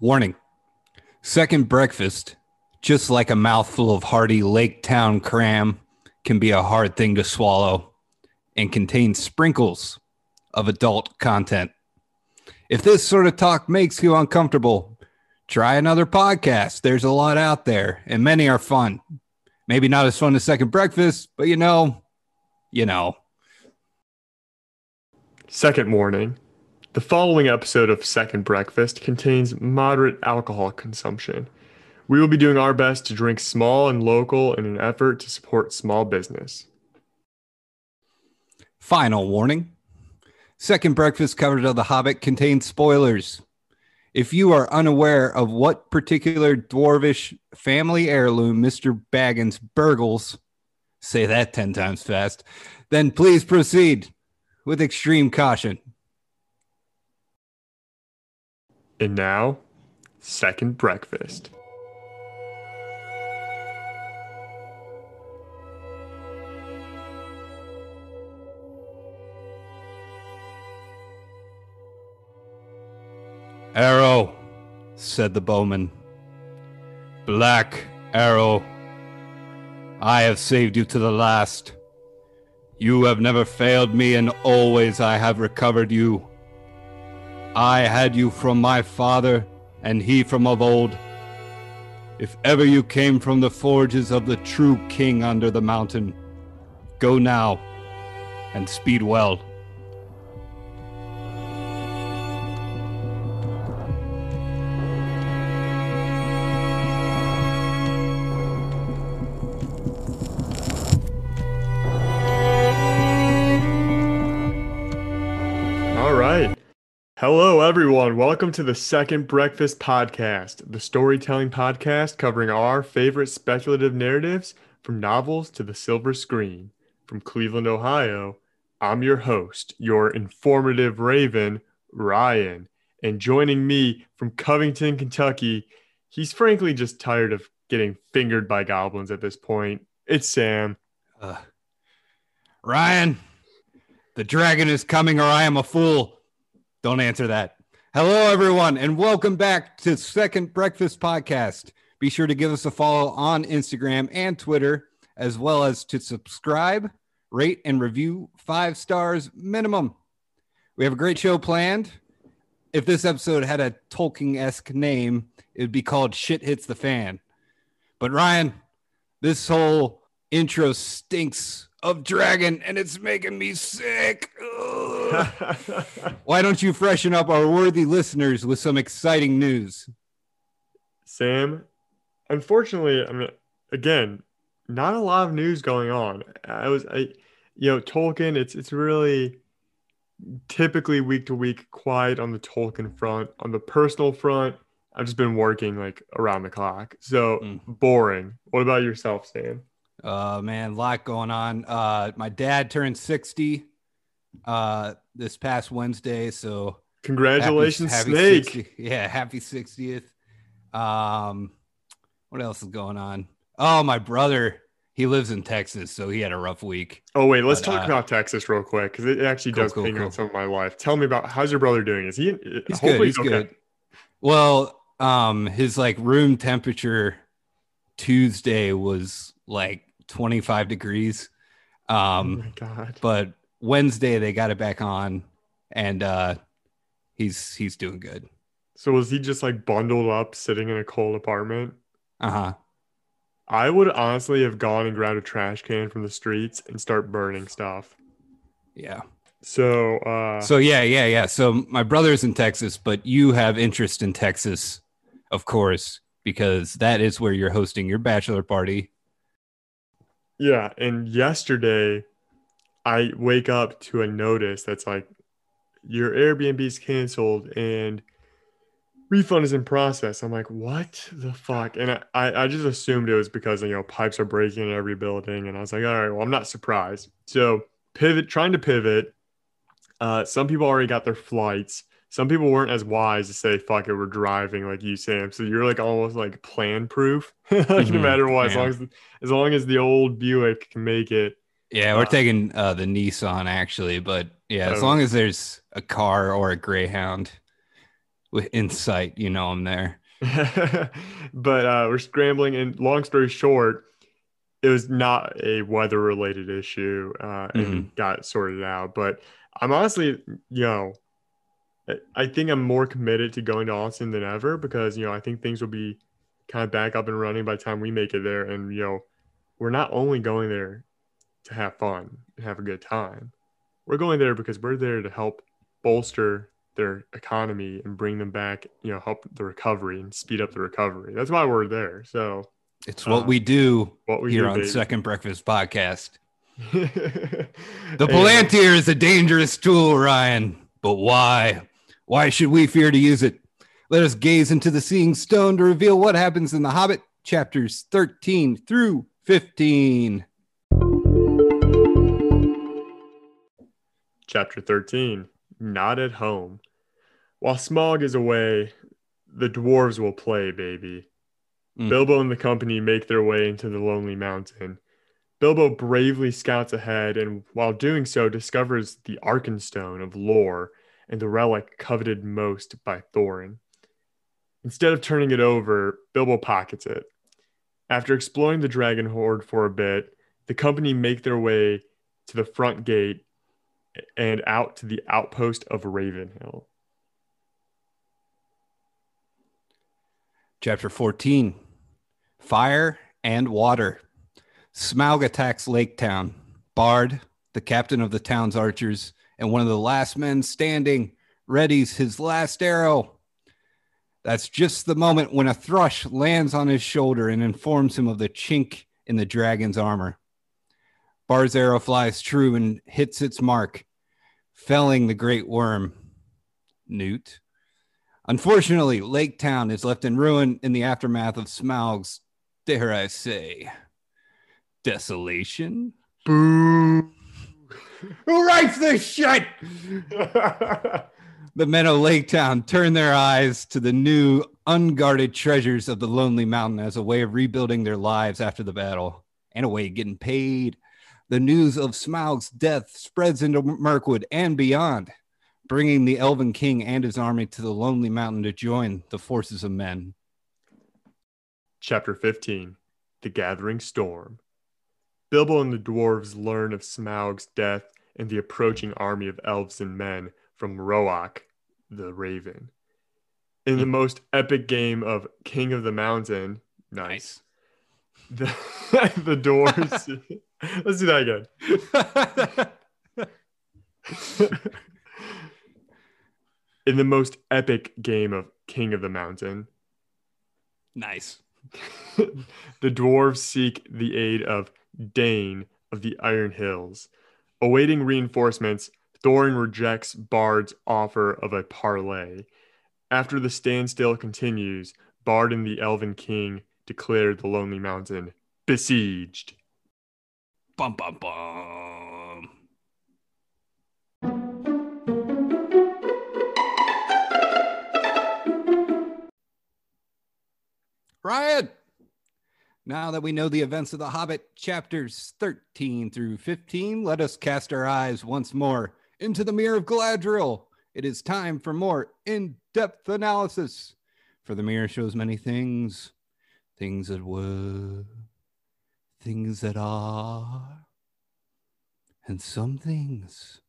Warning Second breakfast, just like a mouthful of hearty Lake Town cram, can be a hard thing to swallow and contains sprinkles of adult content. If this sort of talk makes you uncomfortable, try another podcast. There's a lot out there, and many are fun. Maybe not as fun as Second Breakfast, but you know, you know. Second warning the following episode of Second Breakfast contains moderate alcohol consumption. We will be doing our best to drink small and local in an effort to support small business. Final warning Second Breakfast coverage of The Hobbit contains spoilers. If you are unaware of what particular dwarvish family heirloom Mr. Baggins burgles, say that 10 times fast, then please proceed with extreme caution. And now, Second Breakfast. Arrow, said the bowman. Black arrow, I have saved you to the last. You have never failed me, and always I have recovered you. I had you from my father, and he from of old. If ever you came from the forges of the true king under the mountain, go now, and speed well. Everyone. Welcome to the Second Breakfast Podcast, the storytelling podcast covering our favorite speculative narratives from novels to the silver screen. From Cleveland, Ohio, I'm your host, your informative raven, Ryan. And joining me from Covington, Kentucky, he's frankly just tired of getting fingered by goblins at this point. It's Sam. Uh, Ryan, the dragon is coming, or I am a fool. Don't answer that. Hello, everyone, and welcome back to Second Breakfast Podcast. Be sure to give us a follow on Instagram and Twitter, as well as to subscribe, rate, and review five stars minimum. We have a great show planned. If this episode had a Tolkien esque name, it would be called Shit Hits the Fan. But Ryan, this whole intro stinks of dragon and it's making me sick. Ugh. Why don't you freshen up our worthy listeners with some exciting news? Sam, unfortunately, I mean, again, not a lot of news going on. I was, I, you know, Tolkien. It's it's really typically week to week quiet on the Tolkien front. On the personal front, I've just been working like around the clock, so Mm. boring. What about yourself, Sam? Uh man, a lot going on. Uh my dad turned 60 uh this past Wednesday, so Congratulations, happy, Snake. 60 yeah, happy 60th. Um what else is going on? Oh, my brother, he lives in Texas, so he had a rough week. Oh wait, let's But, talk uh, about Texas real quick because it actually Cool, does cool, ping cool. on some of my life. Tell me about how's your brother doing? Is he? He's good. He's okay. good. Well, um, his like room temperature Tuesday was like 25 degrees. Oh Um, my god. but Wednesday they got it back on, and uh, he's he's doing good. So was he just like bundled up, sitting in a cold apartment? Uh huh. I would honestly have gone and grabbed a trash can from the streets and start burning stuff. Yeah. So, uh, So yeah, yeah, yeah. So my brother's in Texas, but you have interest in Texas, of course, because that is where you're hosting your bachelor party. yeah. And yesterday, I wake up to a notice that's like, your Airbnb's canceled and refund is in process. I'm like, what the fuck? And I, I, I just assumed it was because, you know, pipes are breaking in every building. And I was like, all right, well, I'm not surprised. So, pivot, trying to pivot. Uh, some people already got their flights. Some people weren't as wise to say, fuck it, we're driving like you, Sam. So you're like almost like plan proof. like no Mhm, matter what, as yeah. long as as long as the old Buick can make it. Yeah, we're Uh, taking uh, the Nissan actually, but yeah, as Oh. long as there's a car or a Greyhound, with insight. You know, I'm there. but uh, we're scrambling. And long story short, it was not a weather related issue uh, and Mhm. got sorted out. But I'm honestly, you know, I think I'm more committed to going to Austin than ever because, you know, I think things will be kind of back up and running by the time we make it there. And, you know, we're not only going there to have fun and have a good time, we're going there because we're there to help bolster their economy and bring them back, you know, help the recovery and speed up the recovery. That's why we're there. So, It's what Uh, we do what we here do, on baby. Second Breakfast Podcast. the The Palantir is a dangerous tool, Ryan. But why? Why should we fear to use it? Let us gaze into the seeing stone to reveal what happens in The Hobbit, chapters 13 through 15. Chapter 13 Not at Home. While Smaug is away, the dwarves will play, baby. Mm. Bilbo and the company make their way into the Lonely Mountain. Bilbo bravely scouts ahead and, while doing so, discovers the Arkenstone of lore and the relic coveted most by Thorin. Instead of turning it over, Bilbo pockets it. After exploring the dragon hoard for a bit, the company make their way to the front gate and out to the outpost of Ravenhill. Chapter 14 Fire and Water. Smaug attacks Lake Town. Bard, the captain of the town's archers and one of the last men standing, readies his last arrow. That's just the moment when a thrush lands on his shoulder and informs him of the chink in the dragon's armor. Bard's arrow flies true and hits its mark, felling the great worm. Newt. Unfortunately, Lake Town is left in ruin in the aftermath of Smaug's, dare I say, desolation. Boo! Who writes this shit? The men of Lake Town turn their eyes to the new, unguarded treasures of the Lonely Mountain as a way of rebuilding their lives after the battle and a way of getting paid. The news of Smaug's death spreads into Mirkwood and beyond, bringing the Elven King and his army to the Lonely Mountain to join the forces of men. Chapter 15 The Gathering Storm. Bilbo and the dwarves learn of Smaug's death and the approaching army of elves and men from Roäc, the Raven. In the most epic game of King of the Mountain, nice. The, the dwarves. Let's do that again. In the most epic game of King of the Mountain, nice. the dwarves seek the aid of Dain of the Iron Hills. Awaiting reinforcements, Thorin rejects Bard's offer of a parley. After the standstill continues, Bard and the Elven King declare the Lonely Mountain besieged. Bum bum bum. Ryan, now that we know the events of The Hobbit, chapters 13 through 15, let us cast our eyes once more into the mirror of Galadriel. It is time for more in depth analysis. For the mirror shows many things things that were, things that are, and some things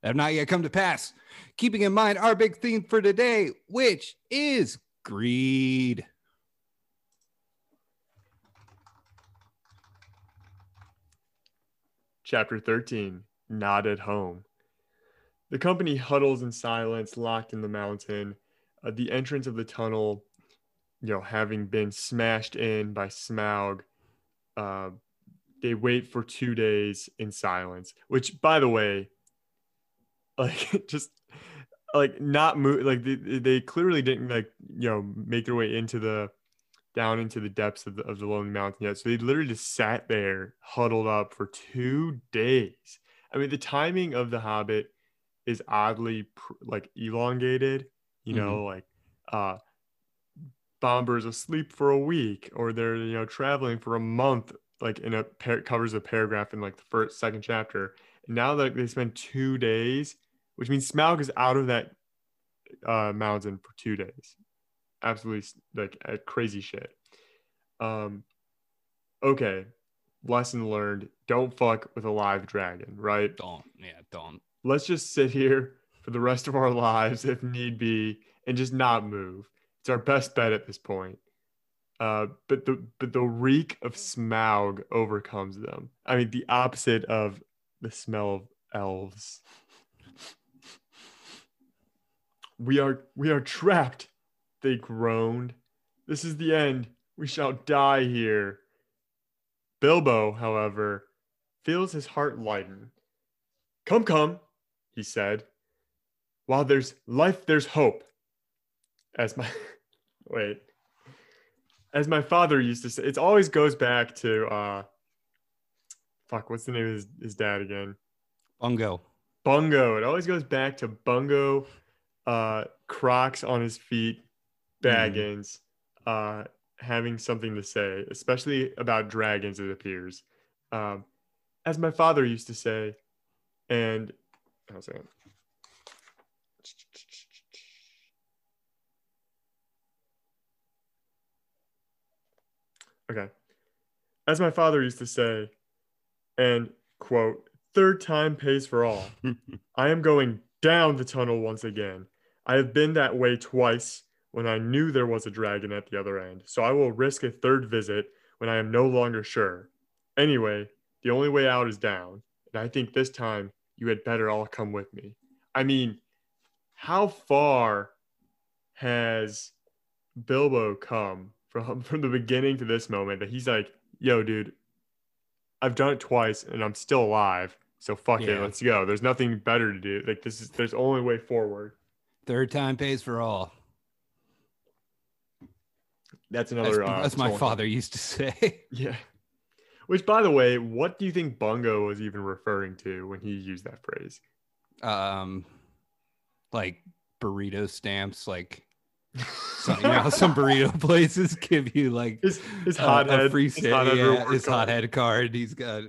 that have not yet come to pass. Keeping in mind our big theme for today, which is greed. Chapter 13 Not at Home. The company huddles in silence, locked in the mountain. Uh, the entrance of the tunnel, you know, having been smashed in by Smaug, uh, they wait for two days in silence. Which, by the way, like just like not move, like they, they clearly didn't like you know make their way into the down into the depths of the, of the lonely mountain yet. So they literally just sat there huddled up for two days. I mean, the timing of the Hobbit is oddly pr- like elongated. You know, like uh, Bombur's asleep for a week, or they're you know traveling for a month. Like in a par- covers a paragraph in like the first second chapter. And now that they spend two days, which means Smaug is out of that uh, mountain for two days. Absolutely like uh, crazy shit. Um, okay, lesson learned: don't fuck with a live dragon, right? Don't. Yeah, don't. Let's just sit here for the rest of our lives if need be and just not move. It's our best bet at this point. Uh, but the but the reek of Smaug overcomes them. I mean, the opposite of the smell of elves. We are we are trapped, they groaned. This is the end. We shall die here. Bilbo, however, feels his heart lighten. Come, come, he said. While there's life, there's hope. As my wait, as my father used to say, it always goes back to uh, fuck, what's the name of his, his dad again? Bungo. Bungo. It always goes back to Bungo, uh, Crocs on his feet, Baggins, uh, having something to say, especially about dragons, it appears. Um, as my father used to say, and how's that? Okay. As my father used to say, and quote, third time pays for all. I am going down the tunnel once again. I have been that way twice when I knew there was a dragon at the other end, so I will risk a third visit when I am no longer sure. Anyway, the only way out is down, and I think this time you had better all come with me. I mean, how far has Bilbo come from from the beginning to this moment that he's like, "Yo, dude, I've done it twice and I'm still alive. So fuck it, let's go. There's nothing better to do. Like this is there's only way forward." Third time pays for all. That's That's, another. uh, that's my father used to say. Yeah. Which, by the way, what do you think Bungo was even referring to when he used that phrase? um, like burrito stamps, like some, you know, some burrito places give you like His his a- hothead, a free his hothead yeah, his card. hothead card. He's got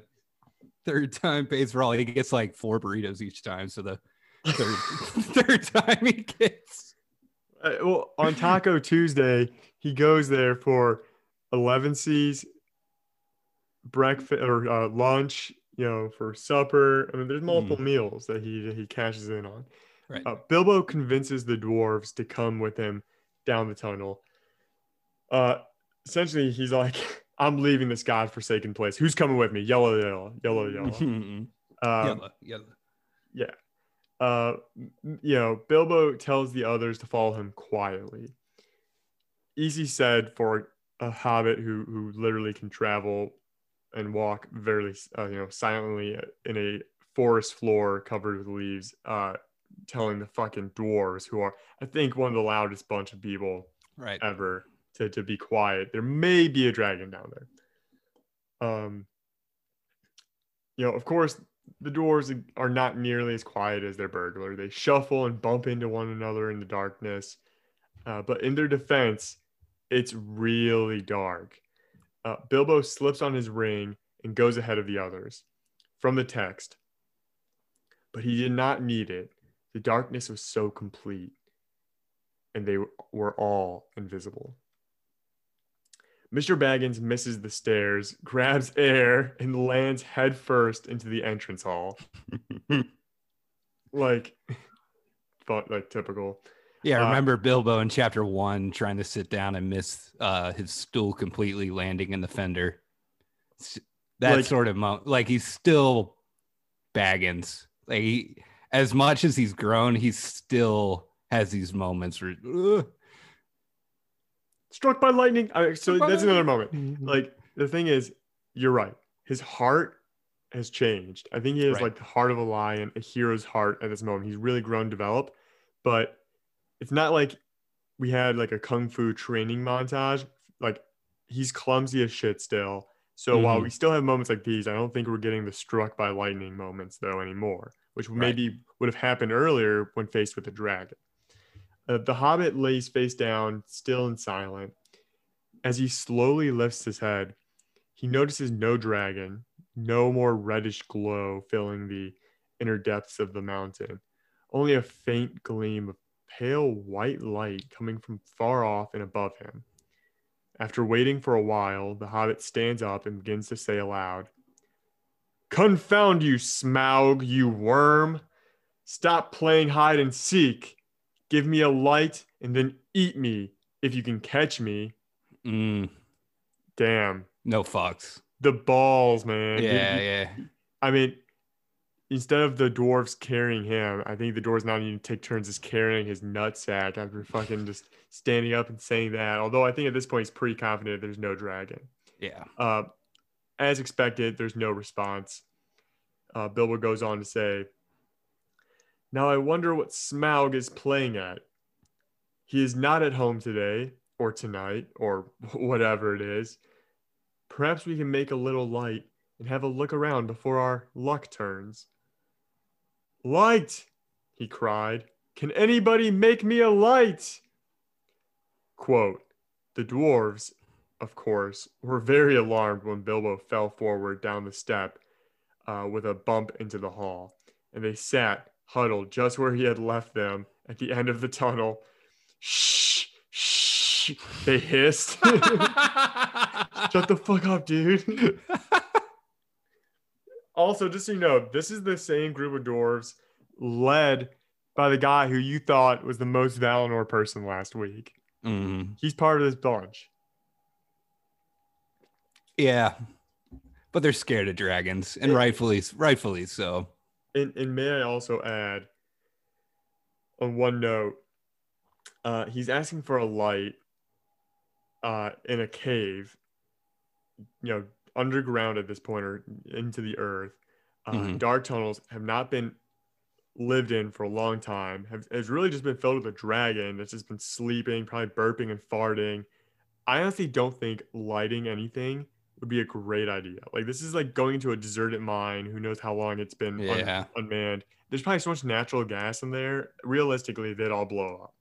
third time pays for all. He gets like four burritos each time, so the third third time he gets. Uh, well, on Taco Tuesday, he goes there for elevenses breakfast or uh, lunch, you know, for supper. I mean, there's multiple meals that he he cashes in on. Right. Uh, Bilbo convinces the dwarves to come with him down the tunnel. Uh, essentially, he's like, "I'm leaving this godforsaken place. Who's coming with me? Yellow, yellow, yellow, yellow." Mhm. Um, yellow, yellow. yeah. Uh, you know, Bilbo tells the others to follow him quietly. Easy said for a hobbit who who literally can travel and walk very uh, you know silently in a forest floor covered with leaves. Uh, telling the fucking dwarves who are I think one of the loudest bunch of people Right. ever to, to be quiet. There may be a dragon down there. Um, you know, of course, the dwarves are not nearly as quiet as their burglar. They shuffle and bump into one another in the darkness. Uh, but in their defense, it's really dark. Uh, Bilbo slips on his ring and goes ahead of the others. From the text, but he did not need it. The darkness was so complete and they were all invisible. Mr. Baggins misses the stairs, grabs air, and lands headfirst into the entrance hall. Like, thought like typical. Yeah, Uh, remember Bilbo in chapter one trying to sit down and miss uh, his stool completely landing in the fender. That Like- sort of moment, like he's still Baggins. Like he, as much as he's grown, he still has these moments where. "Ugh." Struck by lightning. I, so Struck by that's another lightning. moment. Like the thing is, you're right. His heart has changed. I think he has Right. like the heart of a lion, a hero's heart at this moment. He's really grown, developed, but it's not like we had like a kung fu training montage. Like he's clumsy as shit still. So while Mhm. we still have moments like these, I don't think we're getting the struck by lightning moments though anymore, which Right. maybe would have happened earlier when faced with a dragon. Uh, the hobbit lays face down, still and silent. As he slowly lifts his head, he notices no dragon, no more reddish glow filling the inner depths of the mountain, only a faint gleam of pale white light coming from far off and above him. After waiting for a while, the hobbit stands up and begins to say aloud, Confound you, Smaug, you worm! Stop playing hide and seek. Give me a light and then eat me if you can catch me. Mm, Damn. no fucks. The balls, man. Yeah, yeah. I mean, instead of the dwarves carrying him, I think the dwarves now need to take turns just carrying his nutsack after fucking just standing up and saying that. Although I think at this point he's pretty confident there's no dragon. Yeah. Uh, as expected, there's no response. Uh, Bilbo goes on to say, Now I wonder what Smaug is playing at. He is not at home today, or tonight, or whatever it is. Perhaps we can make a little light and have a look around before our luck turns. Light! he cried. Can anybody make me a light? Quote, the dwarves, of course, were very alarmed when Bilbo fell forward down the step uh, with a bump into the hall, and they sat huddled just where he had left them at the end of the tunnel. Shh, shh, they hissed. Shut the fuck up, dude. also, just so you know, this is the same group of dwarves led by the guy who you thought was the most Valinor person last week. Mhm. He's part of this bunch. Yeah. But they're scared of dragons, and Yeah. rightfully rightfully so. And, and may I also add, on one note, uh, he's asking for a light uh, in a cave, you know, underground at this point or into the earth. Uh, Mhm. Dark tunnels have not been lived in for a long time. Have has really just been filled with a dragon that's just been sleeping, probably burping and farting. I honestly don't think lighting anything would be a great idea. Like this is like going into a deserted mine. Who knows how long it's been un- unmanned? There's probably so much natural gas in there. Realistically, they'd all blow up.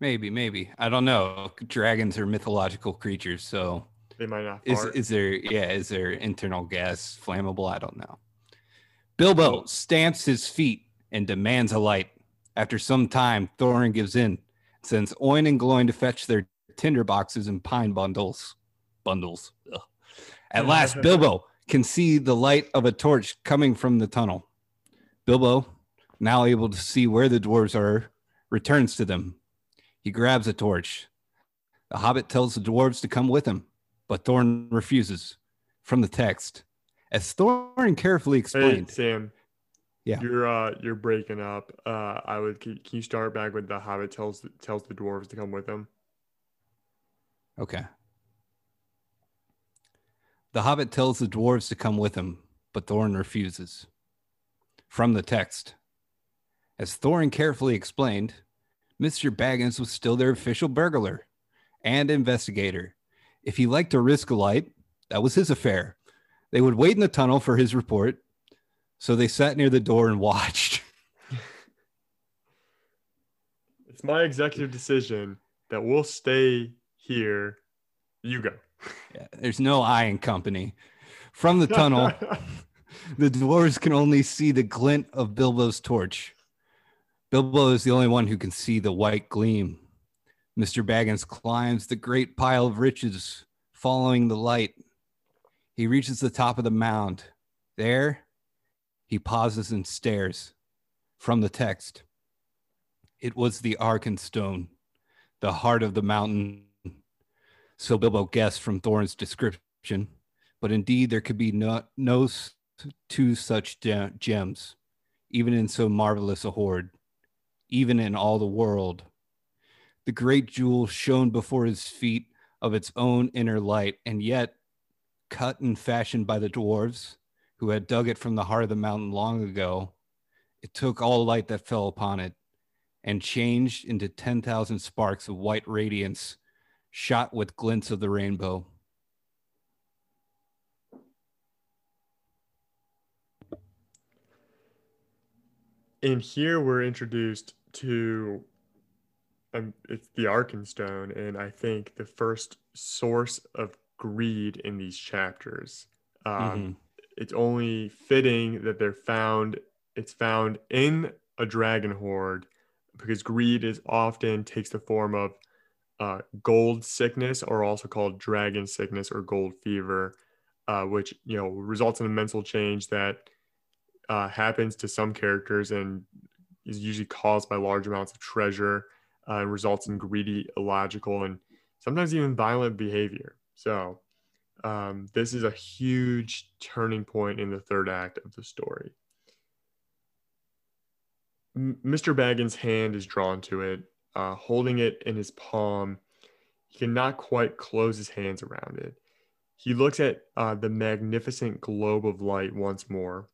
Maybe, maybe. I don't know. Dragons are mythological creatures, so They might not. is is there yeah, is there internal gas flammable? I don't know. Bilbo stamps his feet and demands a light. After some time, Thorin gives in, sends Oin and Gloin to fetch their tinder boxes and pine bundles. Bundles. Ugh. At last, Bilbo can see the light of a torch coming from the tunnel. Bilbo, now able to see where the dwarves are, returns to them. He grabs a torch. The hobbit tells the dwarves to come with him, but Thorin refuses. From the text, as Thorin carefully Hey explained, Sam. Yeah. You're uh you're breaking up. Uh I would can can you start back with the Hobbit tells tells the dwarves to come with him? Okay. The hobbit tells the dwarves to come with him, but Thorin refuses. From the text, as Thorin carefully explained, Mr. Baggins was still their official burglar and investigator. If he liked to risk a light, that was his affair. They would wait in the tunnel for his report, so they sat near the door and watched. It's my executive decision that we'll stay here. You go. Yeah, there's no eye in company. From the tunnel, the dwarves can only see the glint of Bilbo's torch. Bilbo is the only one who can see the white gleam. Mr. Baggins climbs the great pile of riches, following the light. He reaches the top of the mound. There, he pauses and stares. From the text, it was the Arkenstone, the heart of the mountain. So Bilbo guessed from Thorin's description, but indeed there could be no, no two such gems, even in so marvelous a hoard, even in all the world. The great jewel shone before his feet of its own inner light, and yet, cut and fashioned by the dwarves who had dug it from the heart of the mountain long ago, it took all light that fell upon it and changed into 10,000 sparks of white radiance shot with glints of the rainbow. And here we're introduced to um, it's the Arkenstone, and I think the first source of greed in these chapters. Um, Mhm. It's only fitting that they're found. It's found in a dragon hoard because greed is often takes the form of uh, gold sickness, or also called dragon sickness or gold fever, uh, which you know results in a mental change that uh, happens to some characters and is usually caused by large amounts of treasure uh, and results in greedy, illogical, and sometimes even violent behavior. So, um, this is a huge turning point in the third act of the story. M- Mr. Baggins' hand is drawn to it, uh, holding it in his palm. He cannot quite close his hands around it. He looks at uh, the magnificent globe of light once more,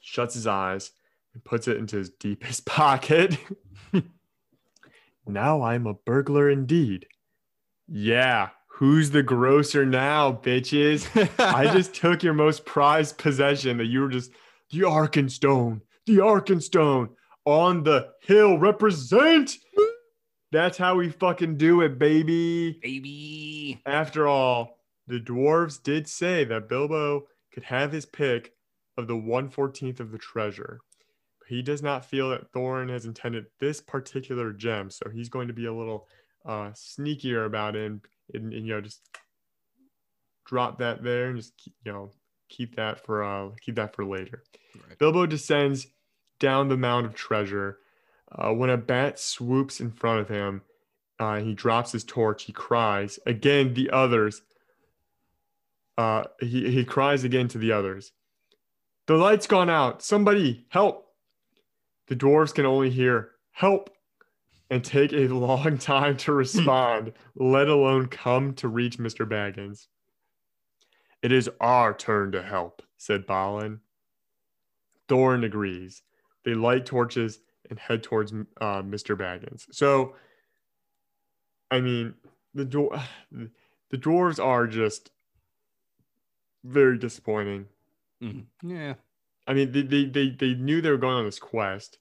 shuts his eyes, and puts it into his deepest pocket. now I'm a burglar indeed. Yeah, who's the grocer now, bitches? I just took your most prized possession that you were just the Arkenstone, the Arkenstone on the hill represent. That's how we fucking do it, baby. baby. After all, the dwarves did say that Bilbo could have his pick of the 114th of the treasure. But he does not feel that Thorin has intended this particular gem, so he's going to be a little uh, sneakier about it and, and, and, you know just drop that there and just you know keep that for uh keep that for later. Right. Bilbo descends down the mound of treasure. Uh, when a bat swoops in front of him, uh, he drops his torch. He cries again. The others. Uh, he he cries again to the others. The light's gone out. Somebody help! The dwarves can only hear help and take a long time to respond, let alone come to reach Mr. Baggins. It is our turn to help, said Balin. Thorin agrees. They light torches and head towards uh, Mr. Baggins. So, I mean, the dwar- the dwarves are just very disappointing. Mhm. Yeah. I mean, they, they, they, they knew they were going on this quest.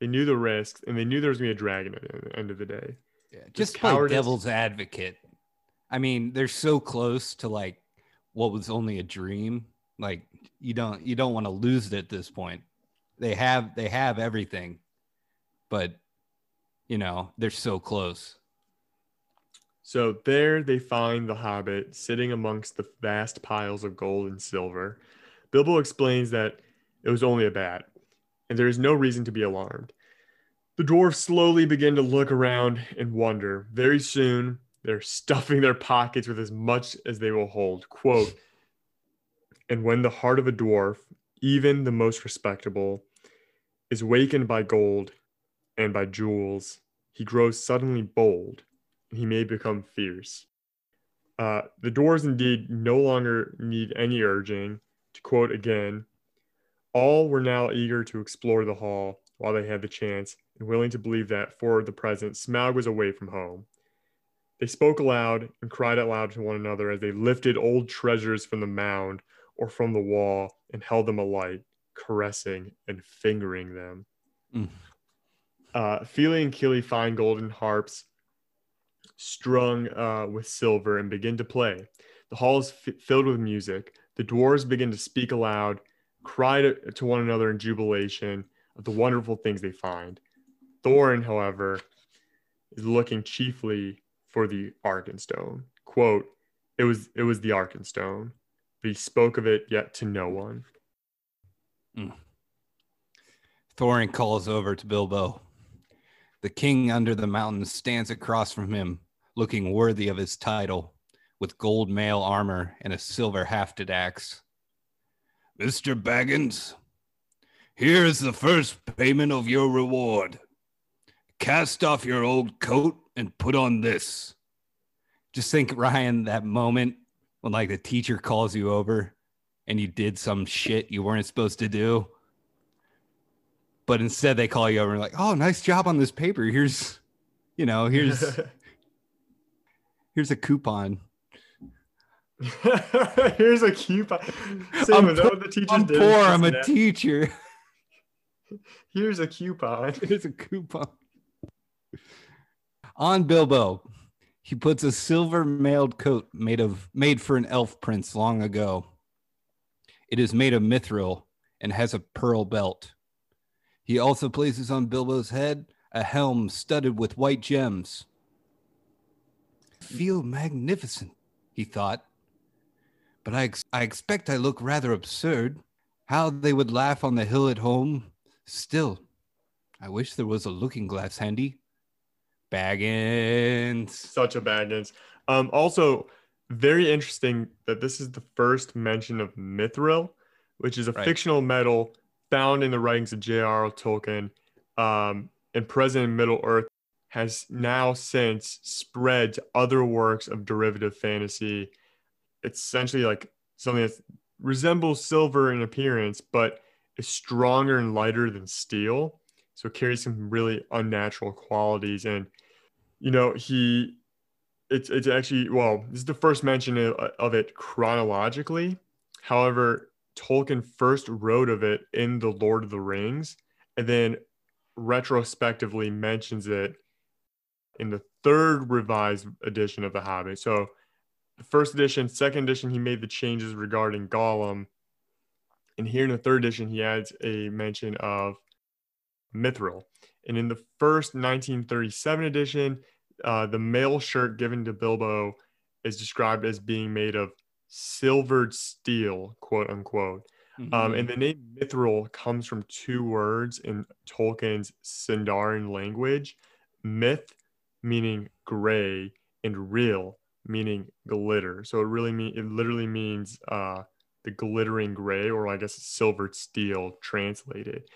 They knew the risks, and they knew there was going to be a dragon at the end of the day. Yeah. Just play cowardice- devil's advocate. I mean, they're so close to like what was only a dream. Like you don't you don't want to lose it at this point. They have they have everything, but you know they're so close. So there they find the hobbit sitting amongst the vast piles of gold and silver. Bilbo explains that it was only a bat, and there is no reason to be alarmed. The dwarves slowly begin to look around and wonder. Very soon, they're stuffing their pockets with as much as they will hold. Quote, and when the heart of a dwarf, even the most respectable, is wakened by gold and by jewels, he grows suddenly bold and he may become fierce. Uh, the doors indeed no longer need any urging. To quote again, all were now eager to explore the hall while they had the chance and willing to believe that for the present Smaug was away from home. They spoke aloud and cried out loud to one another as they lifted old treasures from the mound or from the wall and held them alight, caressing and fingering them. Mm. Uh, Fili and Kili find golden harps strung uh, with silver and begin to play. The hall is f- filled with music. The dwarves begin to speak aloud, cry to, to one another in jubilation of the wonderful things they find. Thorin, however, is looking chiefly for the Arkenstone. Quote, it was it was the Arkenstone, but he spoke of it yet to no one. Hmm. Thorin calls over to Bilbo. The king under the mountains stands across from him, looking worthy of his title, with gold mail armor and a silver hafted axe. Mr. Baggins, here is the first payment of your reward. Cast off your old coat and put on this. Just think, Ryan, that moment when like the teacher calls you over and you did some shit you weren't supposed to do but instead they call you over and like, oh, nice job on this paper. Here's, you know, here's here's a coupon. Here's a coupon. Sam, I'm po- the teachers I'm did? poor. I'm a teacher. Here's a coupon. Here's a coupon. On Bilbo, he puts a silver mailed coat made of made for an elf prince long ago. It is made of mithril and has a pearl belt. He also places on Bilbo's head a helm studded with white gems. Feel magnificent, he thought. But I, ex- I expect I look rather absurd. How they would laugh on the hill at home. Still, I wish there was a looking glass handy. Baggins. Such a Baggins. Um, also, very interesting that this is the first mention of Mithril, which is a Right. fictional metal found in the writings of J.R.R. Tolkien um, and present in Middle Earth, has now since spread to other works of derivative fantasy. It's essentially like something that resembles silver in appearance, but is stronger and lighter than steel. So it carries some really unnatural qualities. And, you know, he it's it's actually well this is the first mention of, of it chronologically however tolkien first wrote of it in the lord of the rings and then retrospectively mentions it in the third revised edition of the hobbit so the first edition second edition he made the changes regarding gollum and here in the third edition he adds a mention of mithril and in the first 1937 edition uh, the mail shirt given to Bilbo is described as being made of silvered steel, quote unquote. Um, Mhm. and the name Mithril comes from two words in Tolkien's Sindarin language mith, meaning gray, and real, meaning glitter. So it really mean it literally means uh, the glittering gray, or I guess silvered steel translated.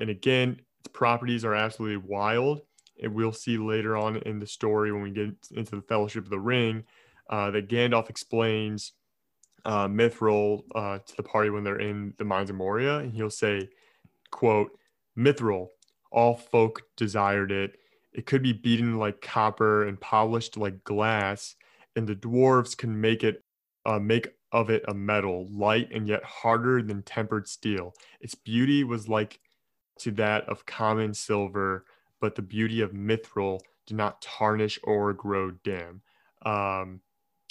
And again, properties are absolutely wild and we'll see later on in the story when we get into the Fellowship of the Ring uh, that Gandalf explains uh, Mithril uh, to the party when they're in the Mines of Moria, and he'll say, "quote Mithril, all folk desired it. It could be beaten like copper and polished like glass, and the dwarves can make it uh, make of it a metal light and yet harder than tempered steel. Its beauty was like to that of common silver." but the beauty of mithril did not tarnish or grow dim. Um,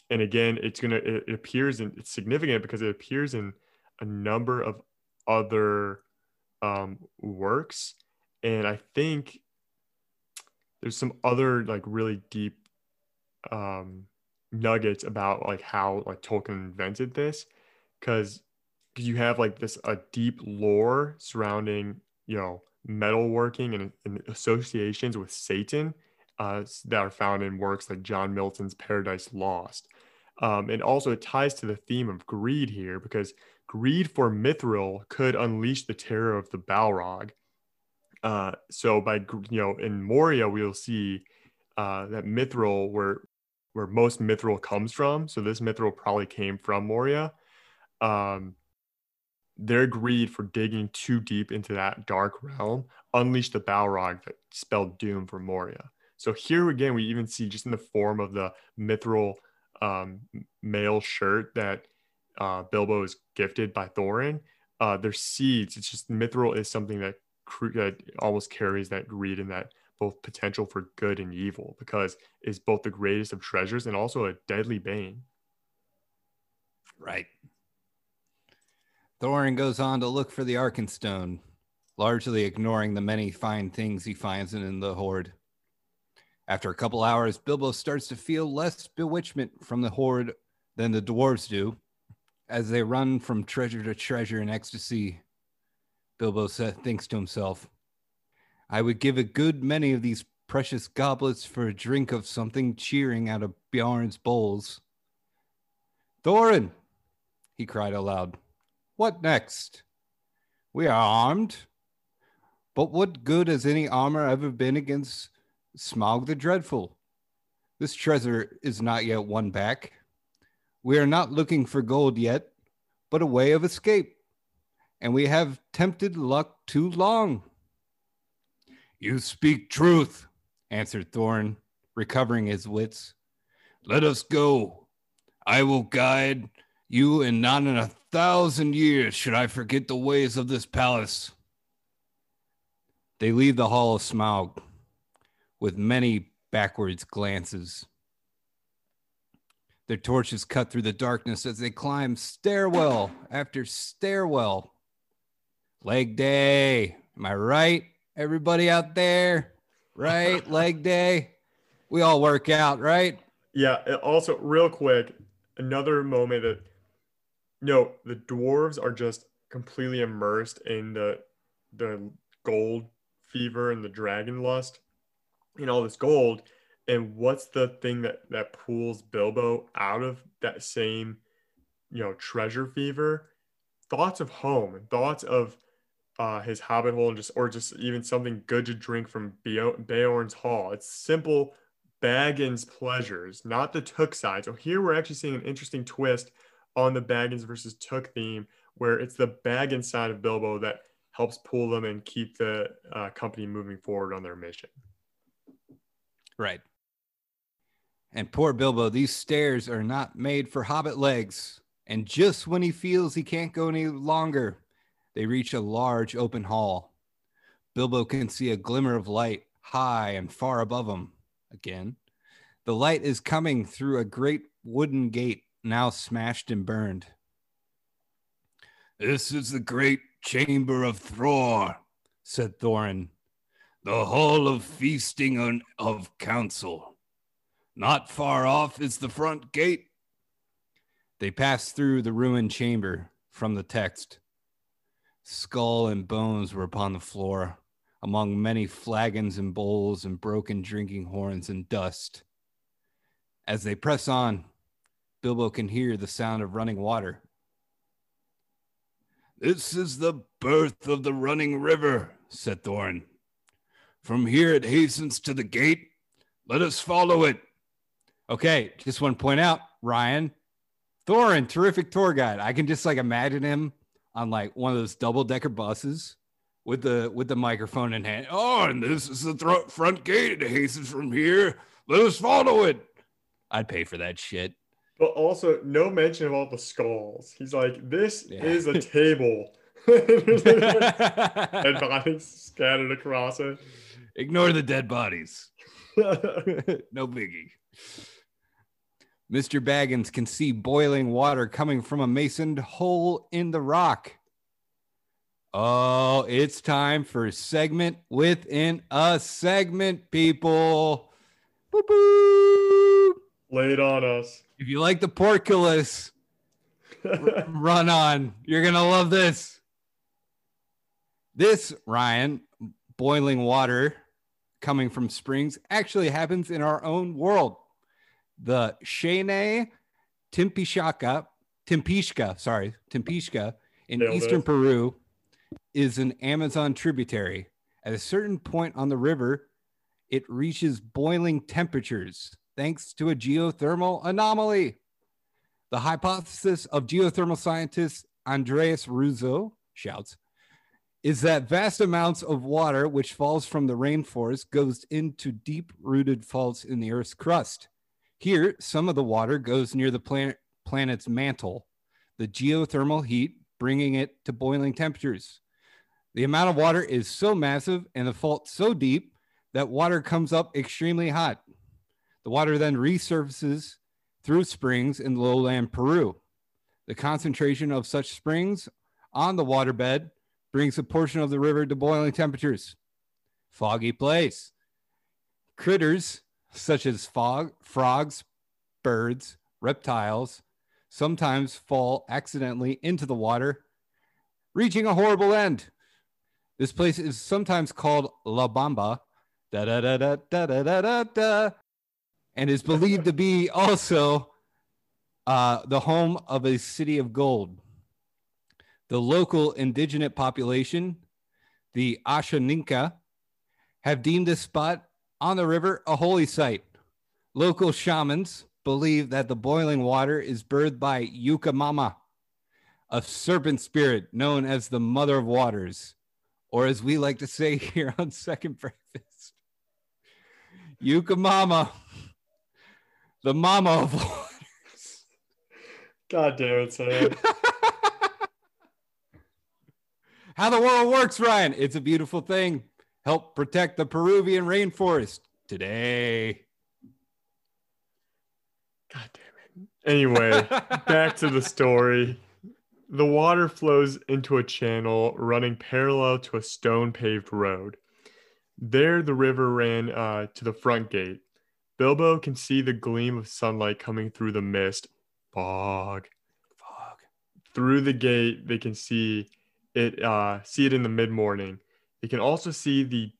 and again, it's gonna it, appears in it's significant because it appears in a number of other um, works, and I think there's some other like really deep um, nuggets about like how like Tolkien invented this, because you have like this a deep lore surrounding you know metalworking and, and associations with Satan uh, that are found in works like John Milton's Paradise Lost. Um, and also, it ties to the theme of greed here because greed for Mithril could unleash the terror of the Balrog. Uh, so, by you know, in Moria, we'll see uh, that Mithril, where where most Mithril comes from, so this Mithril probably came from Moria. Um, their greed for digging too deep into that dark realm unleashed the Balrog that spelled doom for Moria. So here again, we even see just in the form of the mithril um, male shirt that uh, Bilbo is gifted by Thorin. Uh, their seeds. It's just mithril is something that, cr- that almost carries that greed and that both potential for good and evil because it's both the greatest of treasures and also a deadly bane. Right. Thorin goes on to look for the Arkenstone, largely ignoring the many fine things he finds in the hoard. After a couple hours, Bilbo starts to feel less bewitchment from the hoard than the dwarves do. As they run from treasure to treasure in ecstasy, Bilbo thinks to himself, I would give a good many of these precious goblets for a drink of something cheering out of Beorn's bowls. Thorin, he cried aloud. What next? We are armed. But what good has any armor ever been against Smaug the Dreadful? This treasure is not yet won back. We are not looking for gold yet, but a way of escape. And we have tempted luck too long. You speak truth, answered Thorin, recovering his wits. Let us go. I will guide you, and not in a thousand years should I forget the ways of this palace. They leave the Hall of Smaug with many backwards glances. Their torches cut through the darkness as they climb stairwell after stairwell. Leg day. Am I right? Everybody out there? right? Leg day. We all work out, right? Yeah. Also, real quick, another moment that no, the dwarves are just completely immersed in the the gold fever and the dragon lust and all this gold. And what's the thing that that pulls Bilbo out of that same, you know, treasure fever? Thoughts of home thoughts of uh, his hobbit hole and just or just even something good to drink from Beo- Beorn's hall. It's simple Baggins pleasures, not the Took side. So here we're actually seeing an interesting twist on the Baggins versus Took theme, where it's the Baggins side of Bilbo that helps pull them and keep the uh, company moving forward on their mission. Right. And poor Bilbo, these stairs are not made for hobbit legs. And just when he feels he can't go any longer, they reach a large open hall. Bilbo can see a glimmer of light high and far above him. Again, the light is coming through a great wooden gate now smashed and burned. This is the great chamber of Thrór, said Thorin, the hall of feasting and of council. Not far off is the front gate. They passed through the ruined chamber from the text. Skull and bones were upon the floor, among many flagons and bowls and broken drinking horns and dust. As they press on, Bilbo can hear the sound of running water. This is the birth of the running river, said Thorin. From here it hastens to the gate. Let us follow it. Okay, just want to point out, Ryan, Thorin, terrific tour guide. I can just like imagine him on like one of those double decker buses with the with the microphone in hand. Oh, and this is the front gate. It hastens from here. Let us follow it. I'd pay for that shit. But also, no mention of all the skulls. He's like, this Yeah. is a table. Dead bodies scattered across it. Ignore the dead bodies. no biggie. Mr. Baggins can see boiling water coming from a masoned hole in the rock. Oh, it's time for segment within a segment, people. Boop, boop. Lay it on us. If you like the porculus, run on. You're going to love this. This, Ryan, boiling water coming from springs actually happens in our own world. The Shene Timpishaka, Timpishka, sorry, Timpishka in Nailed eastern it. Peru is an Amazon tributary. At a certain point on the river, it reaches boiling temperatures thanks to a geothermal anomaly. The hypothesis of geothermal scientist Andrés Ruzo shouts is that vast amounts of water which falls from the rainforest goes into deep rooted faults in the earth's crust. Here, some of the water goes near the planet, planet's mantle, the geothermal heat bringing it to boiling temperatures. The amount of water is so massive and the fault so deep that water comes up extremely hot. The water then resurfaces through springs in lowland Peru. The concentration of such springs on the waterbed brings a portion of the river to boiling temperatures. Foggy place. Critters such as fog, frogs, birds, reptiles sometimes fall accidentally into the water, reaching a horrible end. This place is sometimes called La Bamba, da da da da da da da da, and is believed to be also uh, the home of a city of gold. The local indigenous population, the Ashaninka, have deemed this spot on the river a holy site. Local shamans believe that the boiling water is birthed by Yucca Mama, a serpent spirit known as the Mother of Waters, or as we like to say here on Second Breakfast, Yucca Mama, the Mama of Waters. God damn it, Sam. How the world works, Ryan. It's a beautiful thing. Help protect the Peruvian rainforest today. God damn it. Anyway, back to the story. The water flows into a channel running parallel to a stone paved road. There, the river ran uh, to the front gate. Bilbo can see the gleam of sunlight coming through the mist. Fog. Fog. Through the gate, they can see it. Uh, see it in the mid morning. They can also see the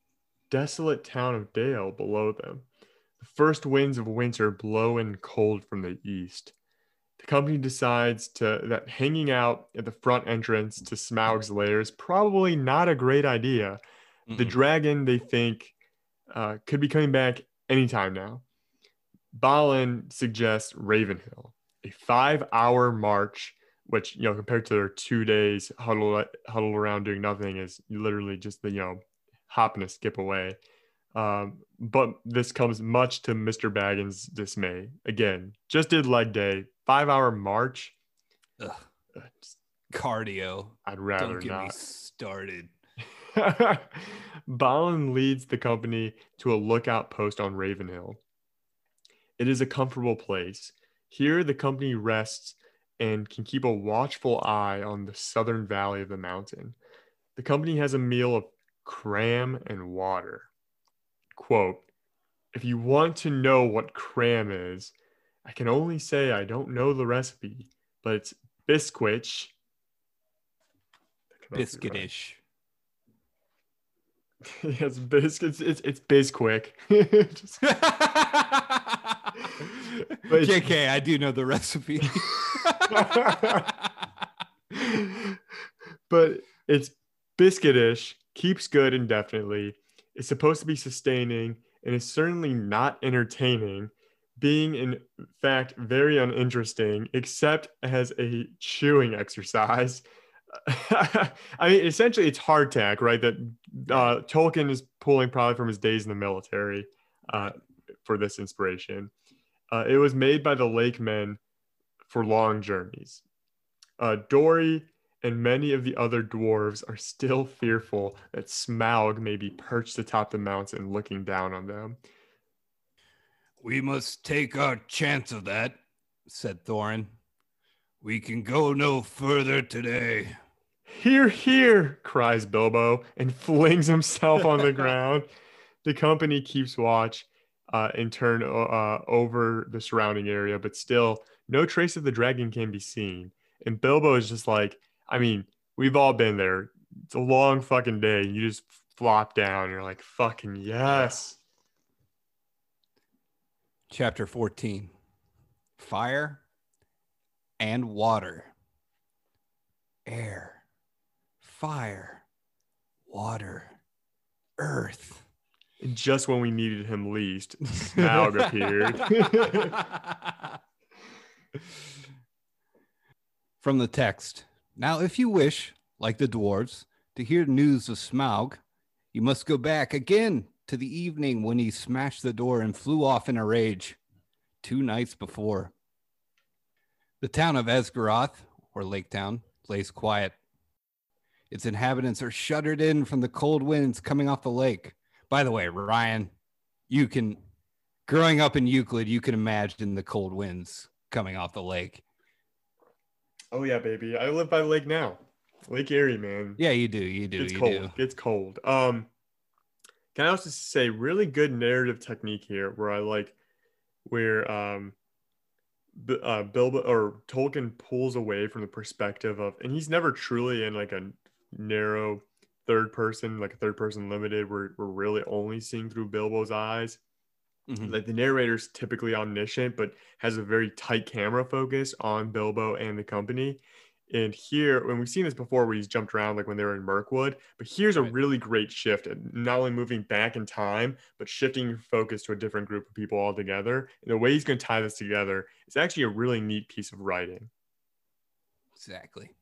desolate town of Dale below them. The first winds of winter blow in cold from the east. The company decides to that hanging out at the front entrance to Smaug's lair is probably not a great idea. The Mm-mm. dragon they think uh, could be coming back anytime now. Balin suggests Ravenhill, a five-hour march, which you know compared to their two days huddle huddle around doing nothing is literally just the you know hop and a skip away. Um, but this comes much to Mr. Baggins' dismay. Again, just did leg day, five-hour march. Ugh. Cardio. I'd rather Don't get me not. started. Balin leads the company to a lookout post on Ravenhill. It is a comfortable place. Here, the company rests and can keep a watchful eye on the southern valley of the mountain. The company has a meal of cram and water. Quote If you want to know what cram is, I can only say I don't know the recipe, but it's biscuit. Biscuitish. yes, biscuits. It's it's biz quick. Just- JK, I do know the recipe. but it's biscuitish, keeps good indefinitely. It's supposed to be sustaining and is certainly not entertaining, being in fact very uninteresting, except as a chewing exercise. I mean, essentially, it's hardtack, right? That uh, Tolkien is pulling probably from his days in the military uh, for this inspiration. Uh, it was made by the Lake Men for long journeys. Uh, Dori and many of the other dwarves are still fearful that Smaug may be perched atop the mountain looking down on them. we must take our chance of that, said Thorin. We can go no further today. Here, here, cries Bilbo and flings himself on the ground. The company keeps watch uh, and turn uh, over the surrounding area, but still, no trace of the dragon can be seen. And Bilbo is just like, I mean, we've all been there. It's a long fucking day. And You just flop down. You're like, fucking yes. Chapter 14 Fire and Water. Air, fire, water, earth. Just when we needed him least, Smaug appeared. From the text. Now, if you wish, like the dwarves, to hear news of Smaug, you must go back again to the evening when he smashed the door and flew off in a rage two nights before. The town of Esgaroth, or Lake Town, lays quiet. Its inhabitants are shuttered in from the cold winds coming off the lake. By the way, Ryan, you can, growing up in Euclid, you can imagine the cold winds coming off the lake. oh, yeah, baby. I live by the lake now. Lake Erie, man. Yeah, you do. You do. it's you cold. do. It's cold. Um, can I also say really good narrative technique here, where I like where um, B- uh, Bilbo or Tolkien pulls away from the perspective of, and he's never truly in like a narrow third person, like a third person limited, where we're really only seeing through Bilbo's eyes. Mhm. Like the narrator's typically omniscient, but has a very tight camera focus on Bilbo and the company. And here, when we've seen this before, where he's jumped around, like when they were in Mirkwood, but here's a really great shift, not only moving back in time, but shifting your focus to a different group of people altogether. And the way he's going to tie this together is actually a really neat piece of writing. Exactly.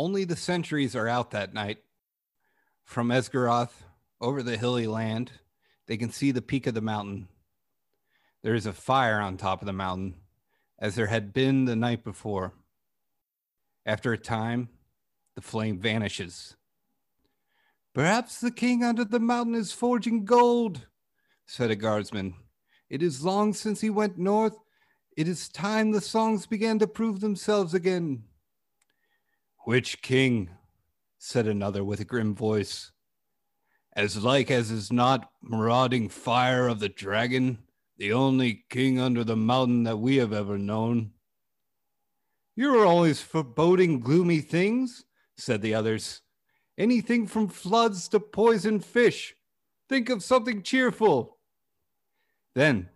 Only the sentries are out that night. From Esgaroth over the hilly land, they can see the peak of the mountain. There is a fire on top of the mountain, as there had been the night before. After a time, the flame vanishes. Perhaps the king under the mountain is forging gold, said a guardsman. It is long since he went north. It is time the songs began to prove themselves again. Which king? said another with a grim voice. As like as is not marauding fire of the dragon, the only king under the mountain that we have ever known. You are always foreboding gloomy things, said the others. Anything from floods to poisoned fish. Think of something cheerful. Then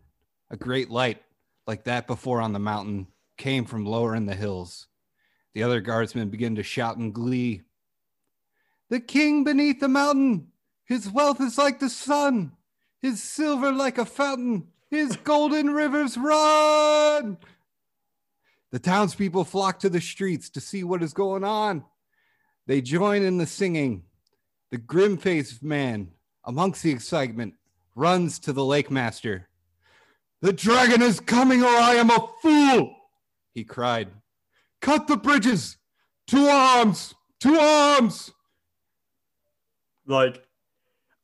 a great light, like that before on the mountain, came from lower in the hills. The other guardsmen begin to shout in glee. The king beneath the mountain, his wealth is like the sun, his silver like a fountain, his golden rivers run. The townspeople flock to the streets to see what is going on. They join in the singing. The grim faced man, amongst the excitement, runs to the lake master. The dragon is coming, or I am a fool, he cried. Cut the bridges! To arms! To arms! Like,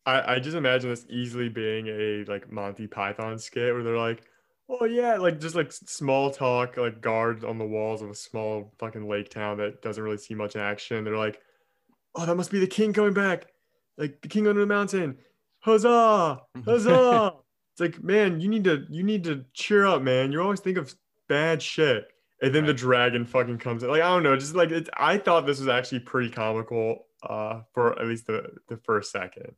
I, I just imagine this easily being a like Monty Python skit where they're like, oh yeah, like just like small talk, like guards on the walls of a small fucking lake town that doesn't really see much action. They're like, oh, that must be the king coming back, like the king under the mountain. Huzzah! Huzzah! it's like, man, you need to you need to cheer up, man. You always think of bad shit. And then right. the dragon fucking comes in. Like, I don't know, just like it's I thought this was actually pretty comical uh for at least the the first second.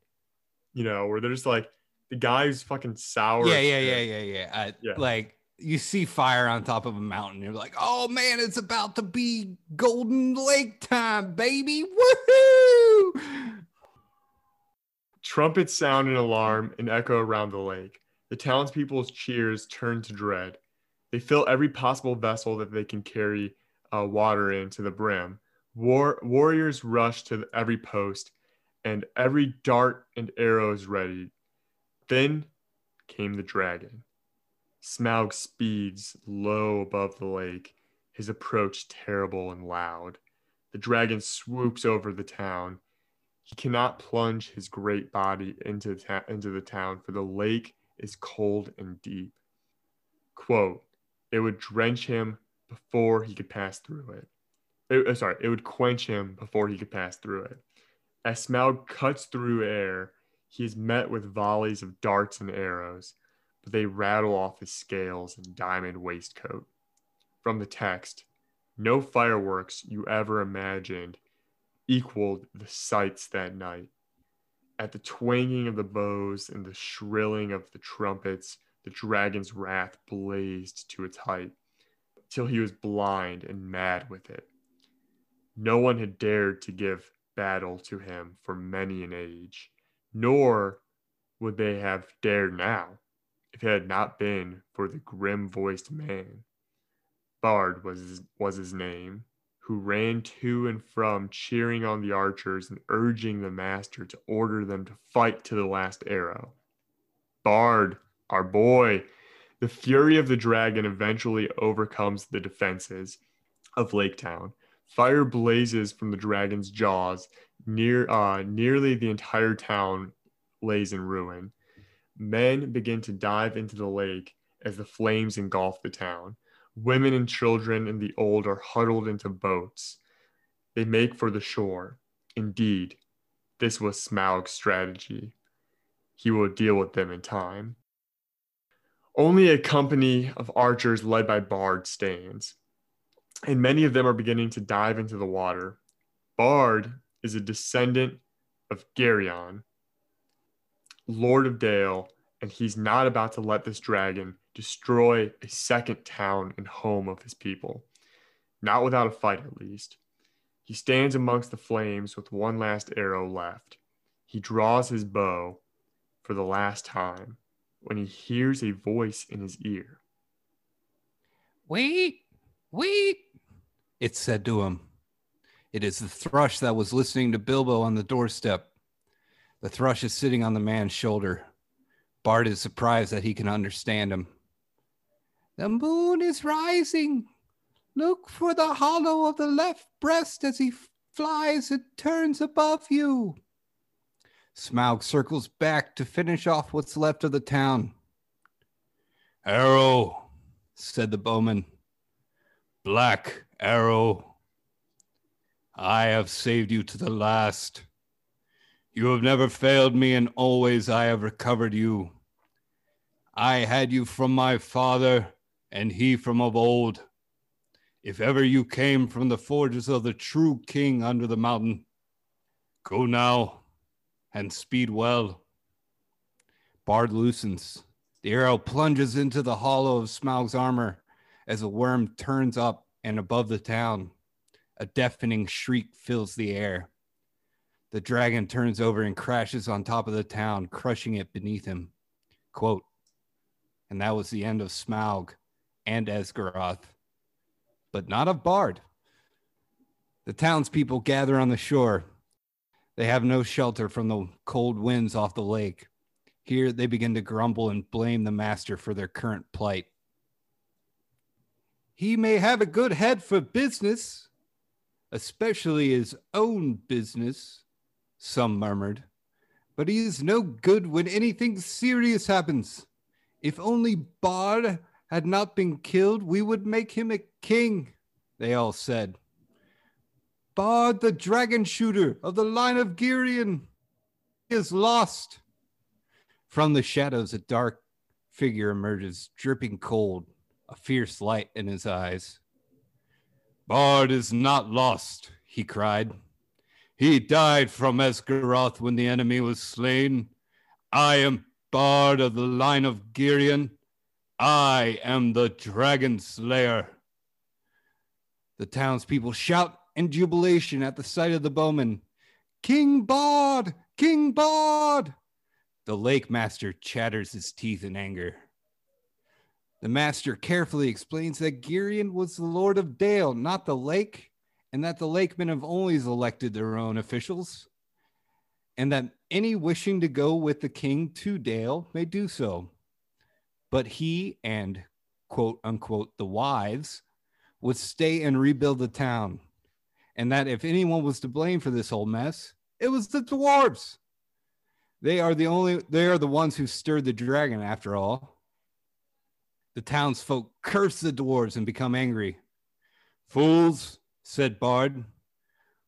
You know, where they're just like the guy who's fucking sour. Yeah, yeah, yeah, yeah, yeah. Uh, yeah. Like you see fire on top of a mountain. You're like, oh man, it's about to be Golden Lake time, baby. Woohoo! Trumpets sound an alarm and echo around the lake. The townspeople's cheers turn to dread. They fill every possible vessel that they can carry uh, water in to the brim. War- warriors rush to every post, and every dart and arrow is ready. Then came the dragon. Smaug speeds low above the lake, his approach terrible and loud. The dragon swoops over the town. He cannot plunge his great body into, ta- into the town, for the lake is cold and deep. Quote, it would drench him before he could pass through it. it uh, sorry, it would quench him before he could pass through it. As Smaug cuts through air, he is met with volleys of darts and arrows, but they rattle off his scales and diamond waistcoat. From the text, no fireworks you ever imagined equaled the sights that night. At the twanging of the bows and the shrilling of the trumpets, the dragon's wrath blazed to its height, till he was blind and mad with it. No one had dared to give battle to him for many an age, nor would they have dared now if it had not been for the grim voiced man. Bard was was his name, who ran to and from cheering on the archers and urging the master to order them to fight to the last arrow. Bard our boy. The fury of the dragon eventually overcomes the defenses of Lake Town. Fire blazes from the dragon's jaws. Near, uh, nearly the entire town lays in ruin. Men begin to dive into the lake as the flames engulf the town. Women and children and the old are huddled into boats. They make for the shore. Indeed, this was Smaug's strategy. He will deal with them in time. Only a company of archers led by Bard stands, and many of them are beginning to dive into the water. Bard is a descendant of Girion, Lord of Dale, and he's not about to let this dragon destroy a second town and home of his people. Not without a fight, at least. He stands amongst the flames with one last arrow left. He draws his bow for the last time when he hears a voice in his ear. Wait, wait, it said to him. It is the thrush that was listening to Bilbo on the doorstep. The thrush is sitting on the man's shoulder. Bard is surprised that he can understand him. The moon is rising. Look for the hollow of the left breast as he flies and turns above you. Smaug circles back to finish off what's left of the town. Arrow, said the bowman. Black arrow. I have saved you to the last. You have never failed me, and always I have recovered you. I had you from my father, and he from of old. If ever you came from the forges of the true king under the mountain, go now and speed well. Bard loosens. The arrow plunges into the hollow of Smaug's armor as a worm turns up and above the town. A deafening shriek fills the air. The dragon turns over and crashes on top of the town, crushing it beneath him. Quote, and that was the end of Smaug and Esgaroth, but not of Bard. The townspeople gather on the shore. They have no shelter from the cold winds off the lake. Here they begin to grumble and blame the master for their current plight. He may have a good head for business, especially his own business, some murmured. But he is no good when anything serious happens. If only Bard had not been killed, we would make him a king, they all said. Bard the dragon shooter of the line of Girion is lost. From the shadows, a dark figure emerges, dripping cold, a fierce light in his eyes. Bard is not lost, he cried. He died from Esgaroth when the enemy was slain. I am Bard of the line of Girion. I am the dragon slayer. The townspeople shout in jubilation at the sight of the bowman. King Bard! King Bard! The lake master chatters his teeth in anger. The master carefully explains that Girion was the Lord of Dale, not the lake, and that the lakemen have always elected their own officials, and that any wishing to go with the king to Dale may do so. But he and quote unquote the wives would stay and rebuild the town. And that if anyone was to blame for this whole mess, it was the dwarves. They are the only they are the ones who stirred the dragon after all. The townsfolk curse the dwarves and become angry. Fools, said Bard.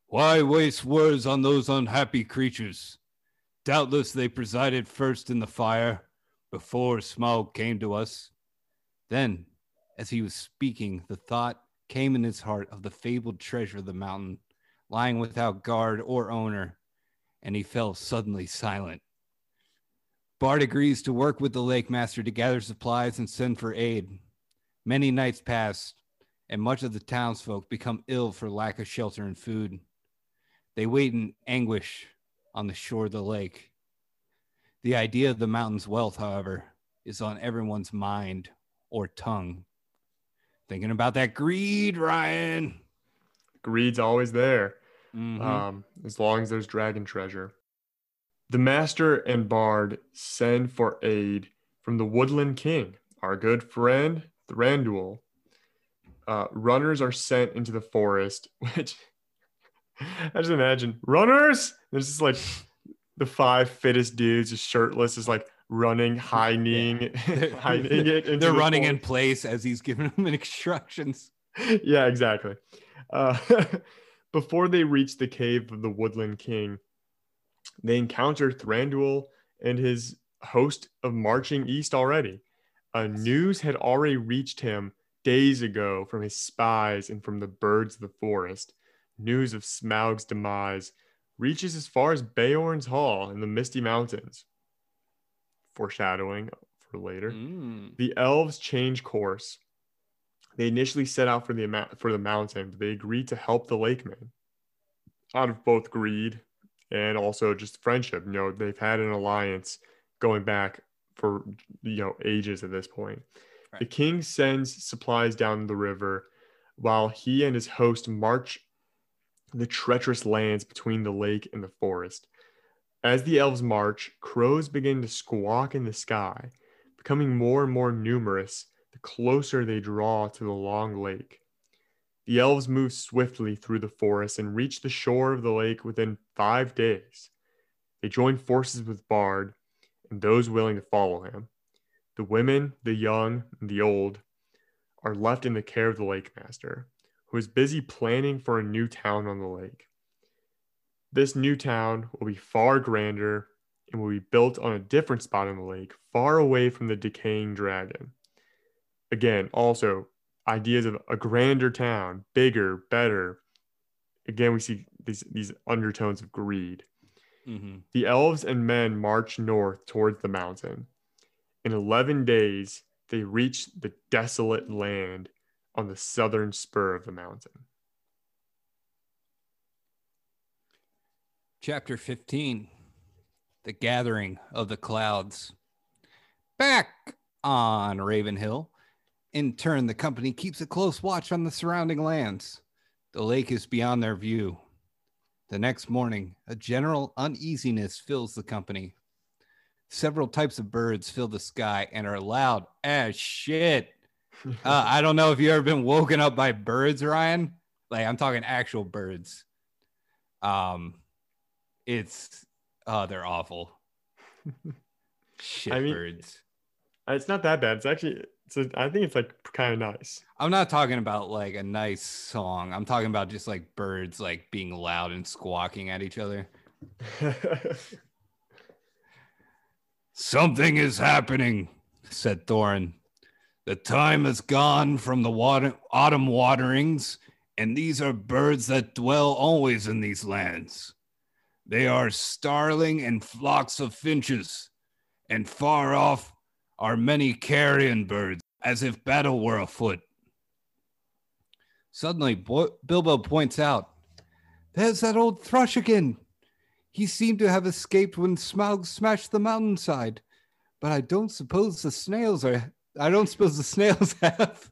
Why waste words on those unhappy creatures? Doubtless they presided first in the fire before Smaug came to us. Then, as he was speaking, the thought came in his heart of the fabled treasure of the mountain, lying without guard or owner, and he fell suddenly silent. Bard agrees to work with the lake master to gather supplies and send for aid. Many nights pass, and much of the townsfolk become ill for lack of shelter and food. They wait in anguish on the shore of the lake. The idea of the mountain's wealth, however, is on everyone's mind or tongue. Thinking about that greed, Ryan. Greed's always there, mm-hmm. um, as long as there's dragon treasure. The master and Bard send for aid from the woodland king, our good friend Thranduil, uh, runners are sent into the forest, which I just imagine runners. There's just like the five fittest dudes, just shirtless, is like running, high kneeing, high kneeing it. They're the running in place as he's giving them instructions. Yeah, exactly. Uh, before they reach the cave of the Woodland King, they encounter Thranduil and his host of marching east already. Uh, news had already reached him days ago from his spies and from the birds of the forest, news of Smaug's demise reaches as far as Beorn's Hall in the Misty Mountains. Foreshadowing for later. Mm. The elves change course. They initially set out for the for the mountain, but they agreed to help the lakemen out of both greed and also just friendship. You know, they've had an alliance going back for you know ages at this point. Right. The king sends supplies down the river while he and his host march the treacherous lands between the lake and the forest. As the elves march, crows begin to squawk in the sky, becoming more and more numerous the closer they draw to the long lake. The elves move swiftly through the forest and reach the shore of the lake within five days. They join forces with Bard and those willing to follow him. The women, the young, and the old are left in the care of the lake master, who is busy planning for a new town on the lake. This new town will be far grander and will be built on a different spot in the lake, far away from the decaying dragon. Again, also ideas of a grander town, bigger, better. Again, we see these, these undertones of greed. Mm-hmm. The elves and men march north towards the mountain. In 11 days, they reach the desolate land on the southern spur of the mountain. Chapter 15 The Gathering of the Clouds. Back on Raven Hill. In turn, the company keeps a close watch on the surrounding lands. The lake is beyond their view. The next morning, a general uneasiness fills the company. Several types of birds fill the sky and are loud as shit. Uh, I don't know if you've ever been woken up by birds, Ryan. Like I'm talking actual birds. Um, it's oh, they're awful. Shit I mean- uh, It's not that bad. It's actually, it's I think it's like kind of nice. I'm not talking about like a nice song. I'm talking about just like birds like being loud and squawking at each other. Something is happening, said Thorin. The time has gone from the water, autumn waterings, and these are birds that dwell always in these lands. They are starling and flocks of finches, and far off are many carrion birds, as if battle were afoot. Suddenly, Bo- Bilbo points out, There's that old thrush again. He seemed to have escaped when Smaug smashed the mountainside, but I don't suppose the snails are. I don't suppose the snails have.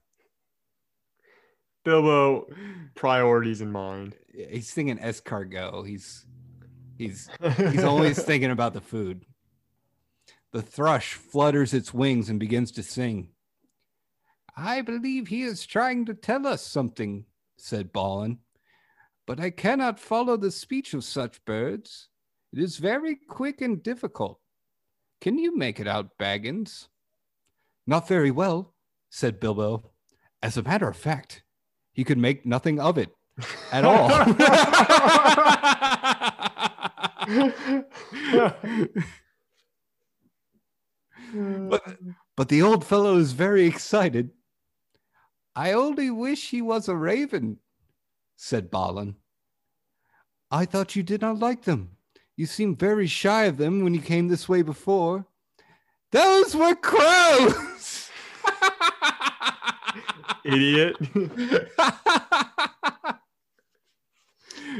Bilbo, priorities in mind. He's thinking escargot. He's he's he's always thinking about the food. The thrush flutters its wings and begins to sing. I believe he is trying to tell us something, said Balin. But I cannot follow the speech of such birds. It is very quick and difficult. Can you make it out, Baggins? Not very well, said Bilbo. As a matter of fact, he could make nothing of it at all. Hmm. but, but the old fellow is very excited. I only wish he was a raven, said Balin. I thought you did not like them. You seemed very shy of them when you came this way before. Those were crows! Idiot.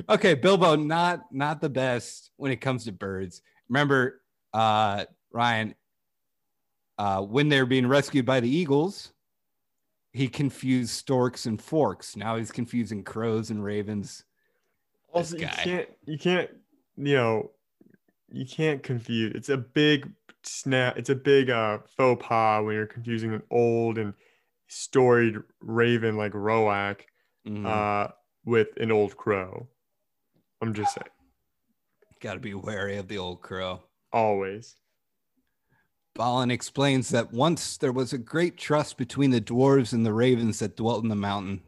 okay, Bilbo, not not the best when it comes to birds. Remember, uh, Ryan, uh, when they're being rescued by the eagles, he confused storks and forks. Now he's confusing crows and ravens. also, you can't, you can't, you know, you can't confuse. It's a big snap. It's a big uh, faux pas when you're confusing an old and storied raven like Roäc Mhm. uh, with an old crow. I'm just saying, Got to be wary of the old crow. always. Balin explains that once there was a great trust between the dwarves and the ravens that dwelt in the mountain.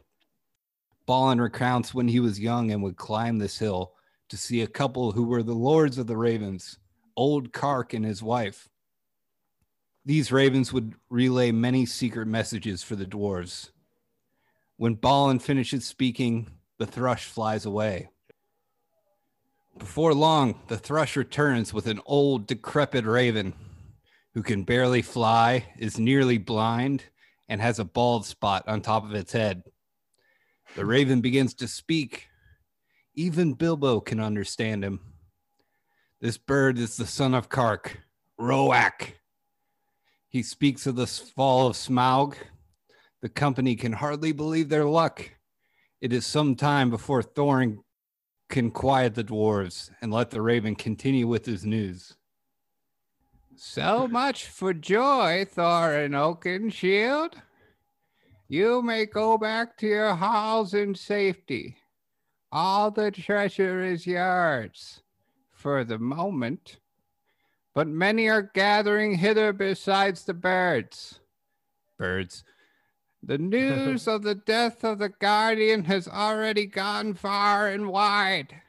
Balin recounts when he was young and would climb this hill to see a couple who were the lords of the ravens, old Carc and his wife. These ravens would relay many secret messages for the dwarves. When Balin finishes speaking, the thrush flies away. Before long, the thrush returns with an old, decrepit raven who can barely fly, is nearly blind, and has a bald spot on top of its head. The raven begins to speak. Even Bilbo can understand him. This bird is the son of Carc, Roäc. He speaks of the fall of Smaug. The company can hardly believe their luck. It is some time before Thorin can quiet the dwarves and let the raven continue with his news. So much for joy, Thorin Oakenshield. You may go back to your halls in safety. All the treasure is yours for the moment. But many are gathering hither besides the birds. Birds. The news of the death of the guardian has already gone far and wide,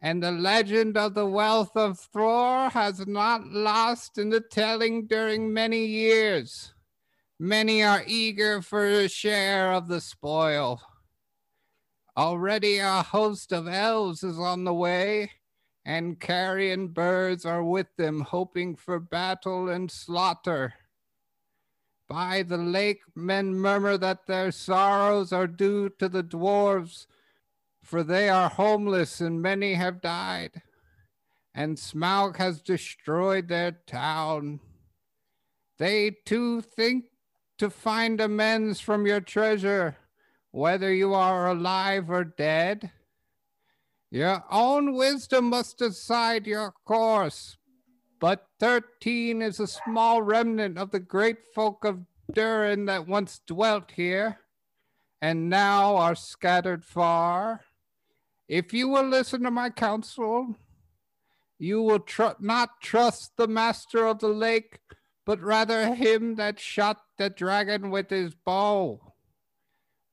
and the legend of the wealth of Thrór has not lost in the telling during many years. Many are eager for a share of the spoil. Already a host of elves is on the way, and carrion birds are with them, hoping for battle and slaughter. By the lake, men murmur that their sorrows are due to the dwarves, for they are homeless and many have died, and Smaug has destroyed their town. They too think to find amends from your treasure, whether you are alive or dead. Your own wisdom must decide your course, but 13 is a small remnant of the great folk of Durin that once dwelt here, and now are scattered far. If you will listen to my counsel, you will tr- not trust the master of the lake, but rather him that shot the dragon with his bow.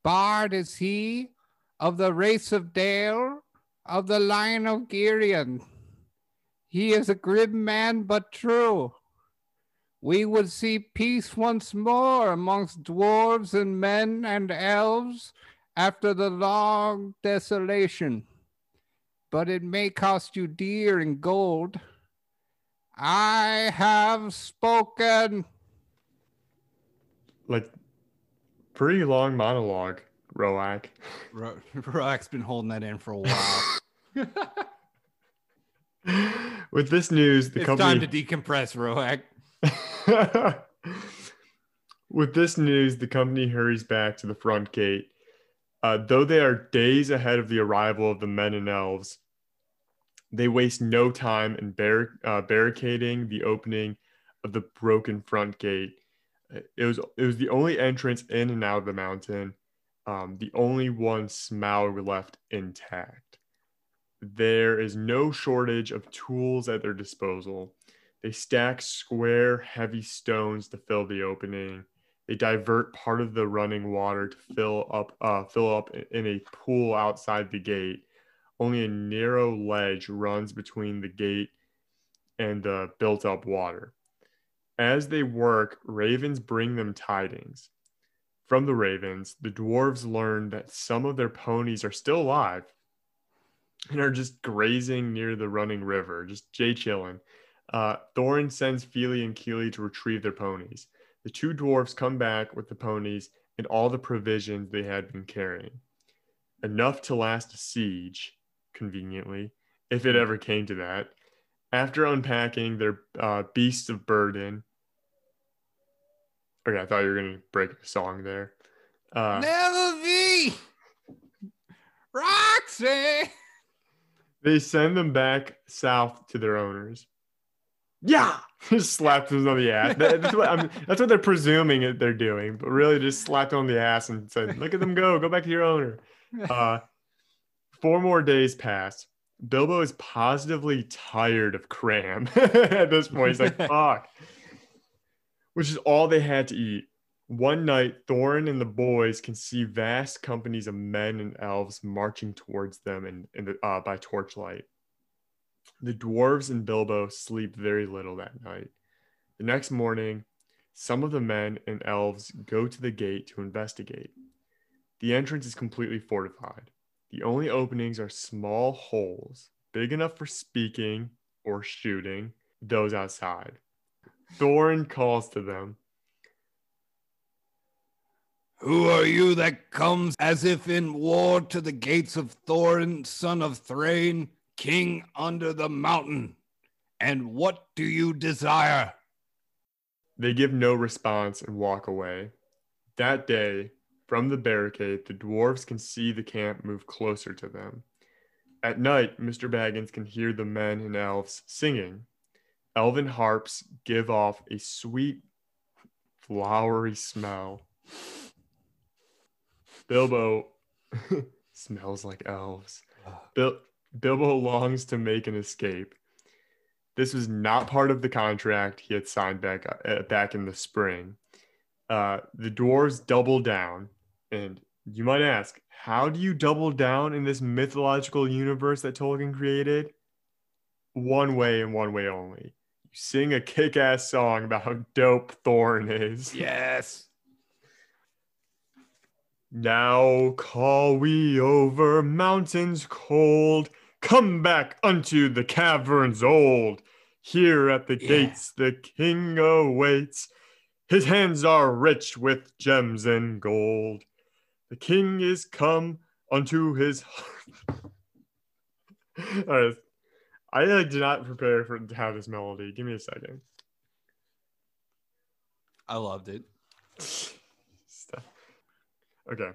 Bard is he of the race of Dale, of the line of Girion. He is a grim man, but true. We would see peace once more amongst dwarves and men and elves after the long desolation. But it may cost you dear in gold. I have spoken. Like, pretty long monologue, Roäc. Ro- Roäc's been holding that in for a while. With this news, the it's company. time to decompress, Roäc. With this news, the company hurries back to the front gate. Uh, though they are days ahead of the arrival of the men and elves, they waste no time in bar- uh, barricading the opening of the broken front gate. It was it was the only entrance in and out of the mountain, um, the only one Smaug left intact. There is no shortage of tools at their disposal. They stack square, heavy stones to fill the opening. They divert part of the running water to fill up, uh, fill up in a pool outside the gate. Only a narrow ledge runs between the gate and the built-up water. As they work, ravens bring them tidings. From the ravens, the dwarves learn that some of their ponies are still alive and are just grazing near the running river, just jay chilling. Uh, Thorin sends Fili and Kili to retrieve their ponies. The two dwarfs come back with the ponies and all the provisions they had been carrying. Enough to last a siege, conveniently, if it ever came to that. After unpacking their uh, beasts of burden. Okay, I thought you were going to break a song there. Uh, Never be Roxy. They send them back south to their owners. Yeah, just slapped them on the ass. That- That's what I'm, that's what they're presuming that they're doing, but really just slapped them on the ass and said, "Look at them go, go back to your owner." Uh, four more days pass. Bilbo is positively tired of cram at this point. He's like, "Fuck," which is all they had to eat. One night, Thorin and the boys can see vast companies of men and elves marching towards them in, in the, uh, by torchlight. The dwarves and Bilbo sleep very little that night. The next morning, some of the men and elves go to the gate to investigate. The entrance is completely fortified. The only openings are small holes, big enough for speaking or shooting those outside. Thorin calls to them. Who are you that comes as if in war to the gates of Thorin, son of Thrain, king under the mountain? And what do you desire? They give no response and walk away. That day, from the barricade, the dwarves can see the camp move closer to them. At night, Mr. Baggins can hear the men and elves singing. Elven harps give off a sweet, flowery smell. Bilbo smells like elves. Bil- Bilbo longs to make an escape. This was not part of the contract he had signed back uh, back in the spring. Uh, the dwarves double down and You might ask, how do you double down in this mythological universe that Tolkien created? One way and one way only. You sing a kick ass song about how dope Thorin is. Yes. Now call we over mountains cold, come back unto the caverns old. Here at the Yeah. gates the king awaits. His hands are rich with gems and gold. The king is come unto his. All right. I did not prepare for to have this melody. Give me a second. I loved it. Okay.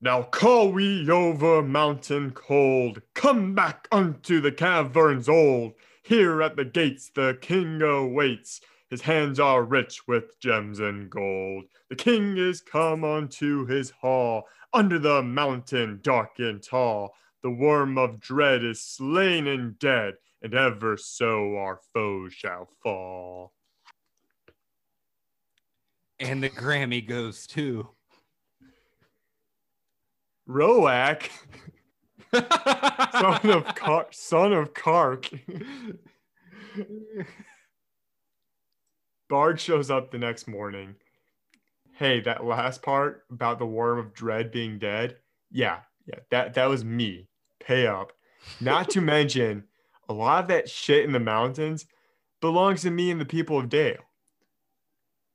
Now call we over mountain cold, come back unto the caverns old. Here at the gates the king awaits. His hands are rich with gems and gold. The king is come unto his hall, under the mountain dark and tall. The worm of dread is slain and dead, and ever so our foes shall fall. And the Grammy goes to. Roäc, son of Car- son of Carc. Bard shows up the next morning. Hey, that last part about the worm of dread being dead. Yeah, yeah, that that was me. Pay up. Not to mention, a lot of that shit in the mountains belongs to me and the people of Dale.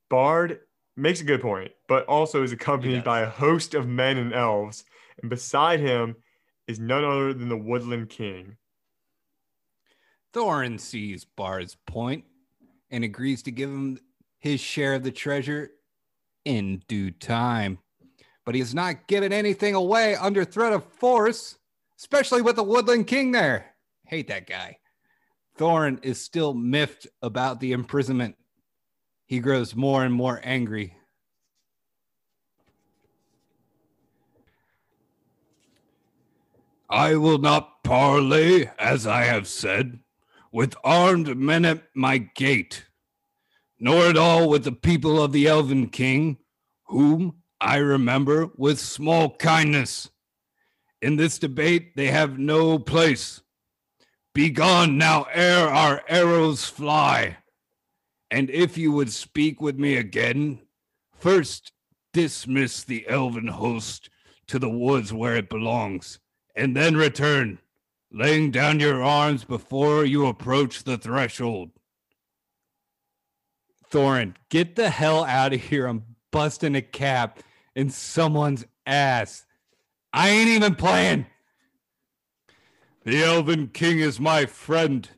Bard makes a good point, but also is accompanied by a host of men and elves, and beside him is none other than the Woodland King. Thorin sees Bard's point and agrees to give him his share of the treasure in due time. But he has not given anything away under threat of force, especially with the Woodland King there. Hate that guy. Thorin is still miffed about the imprisonment. He grows more and more angry. I will not parley, as I have said, with armed men at my gate, nor at all with the people of the Elven King, whom I remember with small kindness. In this debate, they have no place. Begone now, ere our arrows fly. And if you would speak with me again, first dismiss the elven host to the woods where it belongs, and then return, laying down your arms before you approach the threshold. Thorin, get the hell out of here. I'm busting a cap in someone's ass. I ain't even playing. The Elven King is my friend,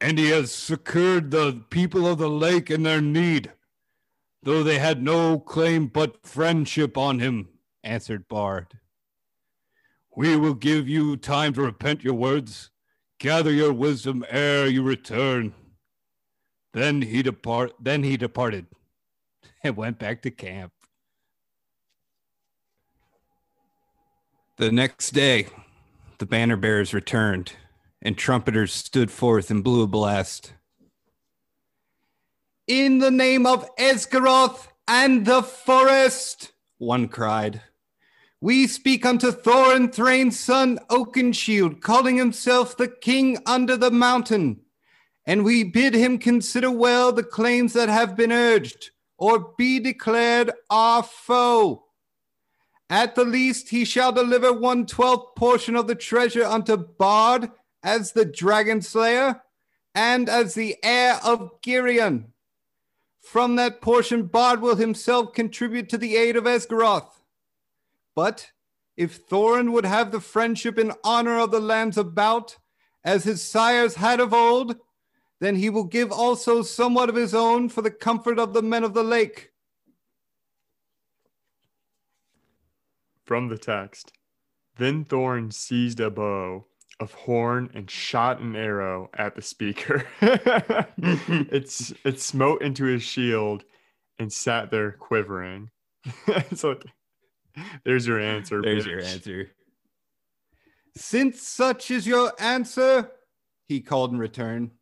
and he has succored the people of the lake in their need, though they had no claim but friendship on him, answered Bard. We will give you time to repent your words, gather your wisdom ere you return. Then he depart then he departed and went back to camp. The next day, the banner bearers returned, and trumpeters stood forth and blew a blast. In the name of Esgaroth and the forest, one cried. We speak unto Thorin Thrain's son Oakenshield, calling himself the king under the mountain. And we bid him consider well the claims that have been urged, or be declared our foe. At the least, he shall deliver one twelfth portion of the treasure unto Bard as the dragon slayer, and as the heir of Girion. From that portion, Bard will himself contribute to the aid of Esgaroth. But if Thorin would have the friendship and honor of the lands about, as his sires had of old, then he will give also somewhat of his own for the comfort of the men of the lake. From the text Then Thorin seized a bow of horn and shot an arrow at the speaker. it's it smote into his shield and sat there quivering. so there's your answer. There's your answer. Since such is your answer, he called in return,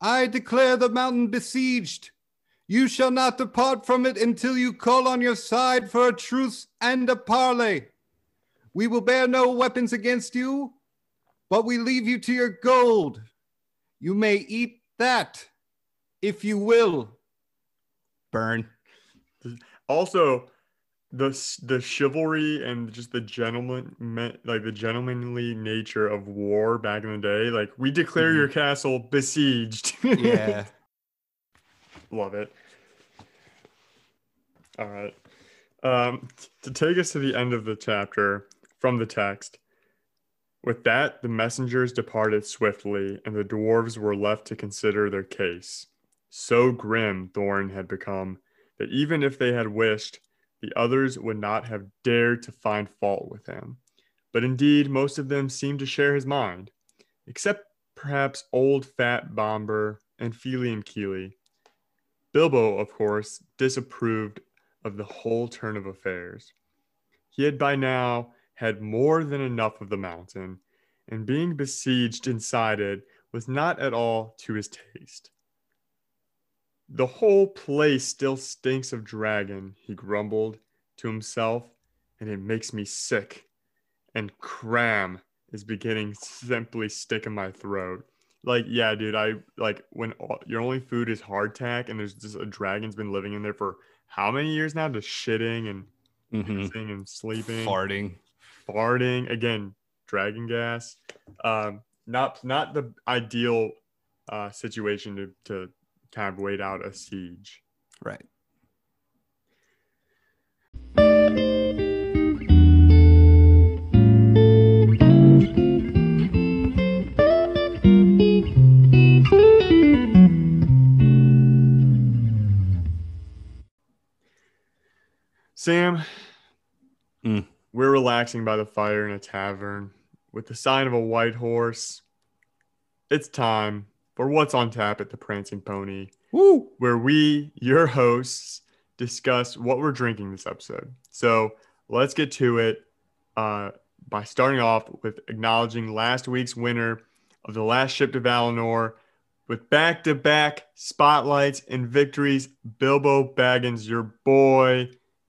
I declare the mountain besieged. You shall not depart from it until you call on your side for a truce and a parley. We will bear no weapons against you, but we leave you to your gold. You may eat that if you will. Burn. Also, the the chivalry and just the gentleman like the gentlemanly nature of war back in the day. Like we declare Mhm. your castle besieged. Yeah. Love it. All right. Um, to take us to the end of the chapter from the text. With that, the messengers departed swiftly, and the dwarves were left to consider their case. So grim Thorin had become that even if they had wished, the others would not have dared to find fault with him. But indeed, most of them seemed to share his mind, except perhaps old fat Bombur and Fili and Kili. Bilbo, of course, disapproved of the whole turn of affairs. He had by now had more than enough of the mountain, and being besieged inside it was not at all to his taste. The whole place still stinks of dragon, he grumbled to himself, and it makes me sick. And cram is beginning to simply stick in my throat. Like, yeah, dude, I like when all, your only food is hardtack and there's just a dragon's been living in there for how many years now? Just shitting and Mhm. and sleeping Farting. Farting again dragon gas um not not the ideal uh situation to to kind of wait out a siege Right. sam Hmm. We're relaxing by the fire in a tavern with the sign of a white horse it's time for what's on tap at the prancing pony Woo. where we, your hosts, discuss what we're drinking this episode. So let's get to it uh, by starting off with acknowledging last week's winner of the last ship to Valinor with back to back spotlights and victories. Bilbo Baggins, your boy,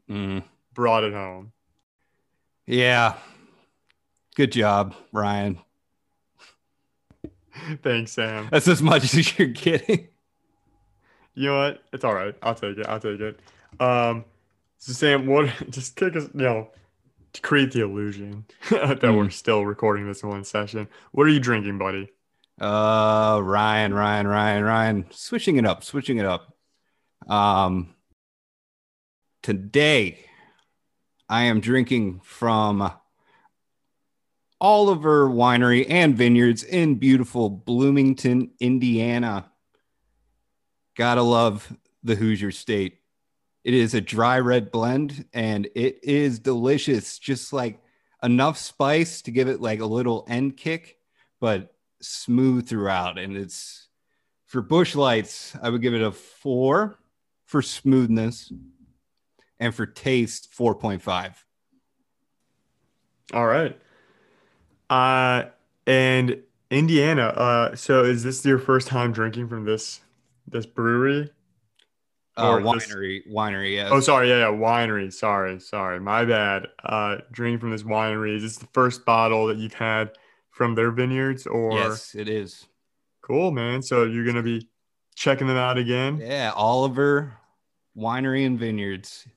Mm. brought it home. Yeah. Good job, Ryan. Thanks, Sam. That's as much as you're getting. You know what? It's all right. I'll take it. I'll take it. Um, so Sam, what? Just kick us. You know, to create the illusion that we're Mm. still recording this one session. What are you drinking, buddy? Uh, Ryan, Ryan, Ryan, Ryan. Switching it up, switching it up. Um, today I am drinking from Oliver Winery and Vineyards in beautiful Bloomington, Indiana. Gotta love the Hoosier State. It is a dry red blend and it is delicious. Just like enough spice to give it like a little end kick, but smooth throughout. And it's for Busch Lights, I would give it a four for smoothness and for taste, 4.5. All right. Uh, and Indiana. Uh, so is this your first time drinking from this this brewery? Uh, Or this- winery, winery, yes. Oh, sorry. Yeah, yeah. Winery. Sorry, sorry. My bad. Uh, drinking from this winery. Is this the first bottle that you've had from their vineyards, or? yes, it is. Cool, man. So you're gonna be checking them out again. Yeah, Oliver Winery and Vineyards.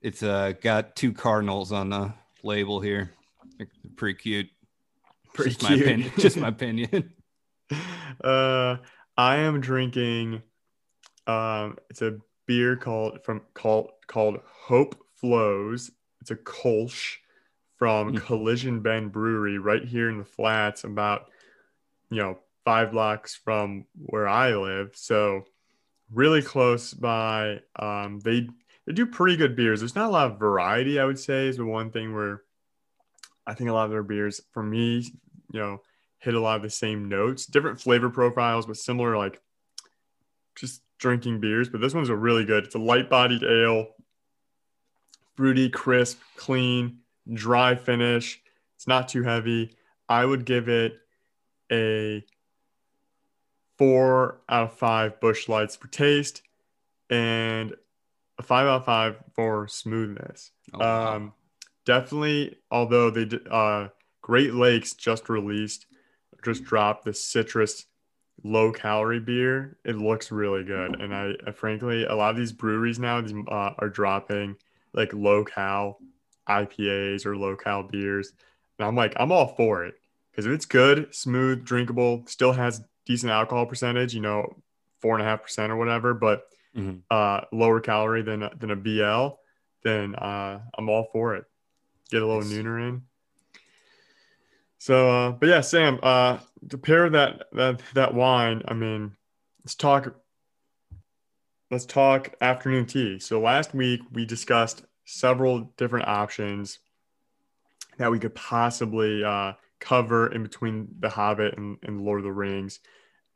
It's uh got two cardinals on the label here. They're pretty cute. Pretty just cute. my opinion. Just my opinion. uh, I am drinking. Um, it's a beer called from called called Hope Flows. It's a Kolsch from Mm. Collision Bend Brewery right here in the flats, about you know five blocks from where I live. So really close by. Um, they they do pretty good beers. There's not a lot of variety, I would say, is the one thing where I think a lot of their beers, for me, you know, hit a lot of the same notes, different flavor profiles, but similar, like just drinking beers. But this one's a really good. It's a light bodied ale, fruity, crisp, clean, dry finish. It's not too heavy. I would give it a four out of five Busch Lights for taste and a five out of five for smoothness. Oh, wow. Um, definitely, although they did, uh, Great Lakes just released, just dropped the citrus low calorie beer. It looks really good, and I, I frankly, a lot of these breweries now these, uh, are dropping like low cal IPAs or low cal beers, and I'm like, I'm all for it because if it's good, smooth, drinkable, still has decent alcohol percentage, you know, four and a half percent or whatever, but Mhm. uh, lower calorie than a- than a BL, then uh, I'm all for it. Get a little Nice. nooner in. So, uh, but yeah, Sam, uh, to pair that that that wine, I mean, let's talk. Let's talk afternoon tea. So last week we discussed several different options that we could possibly uh, cover in between The Hobbit and, and Lord of the Rings.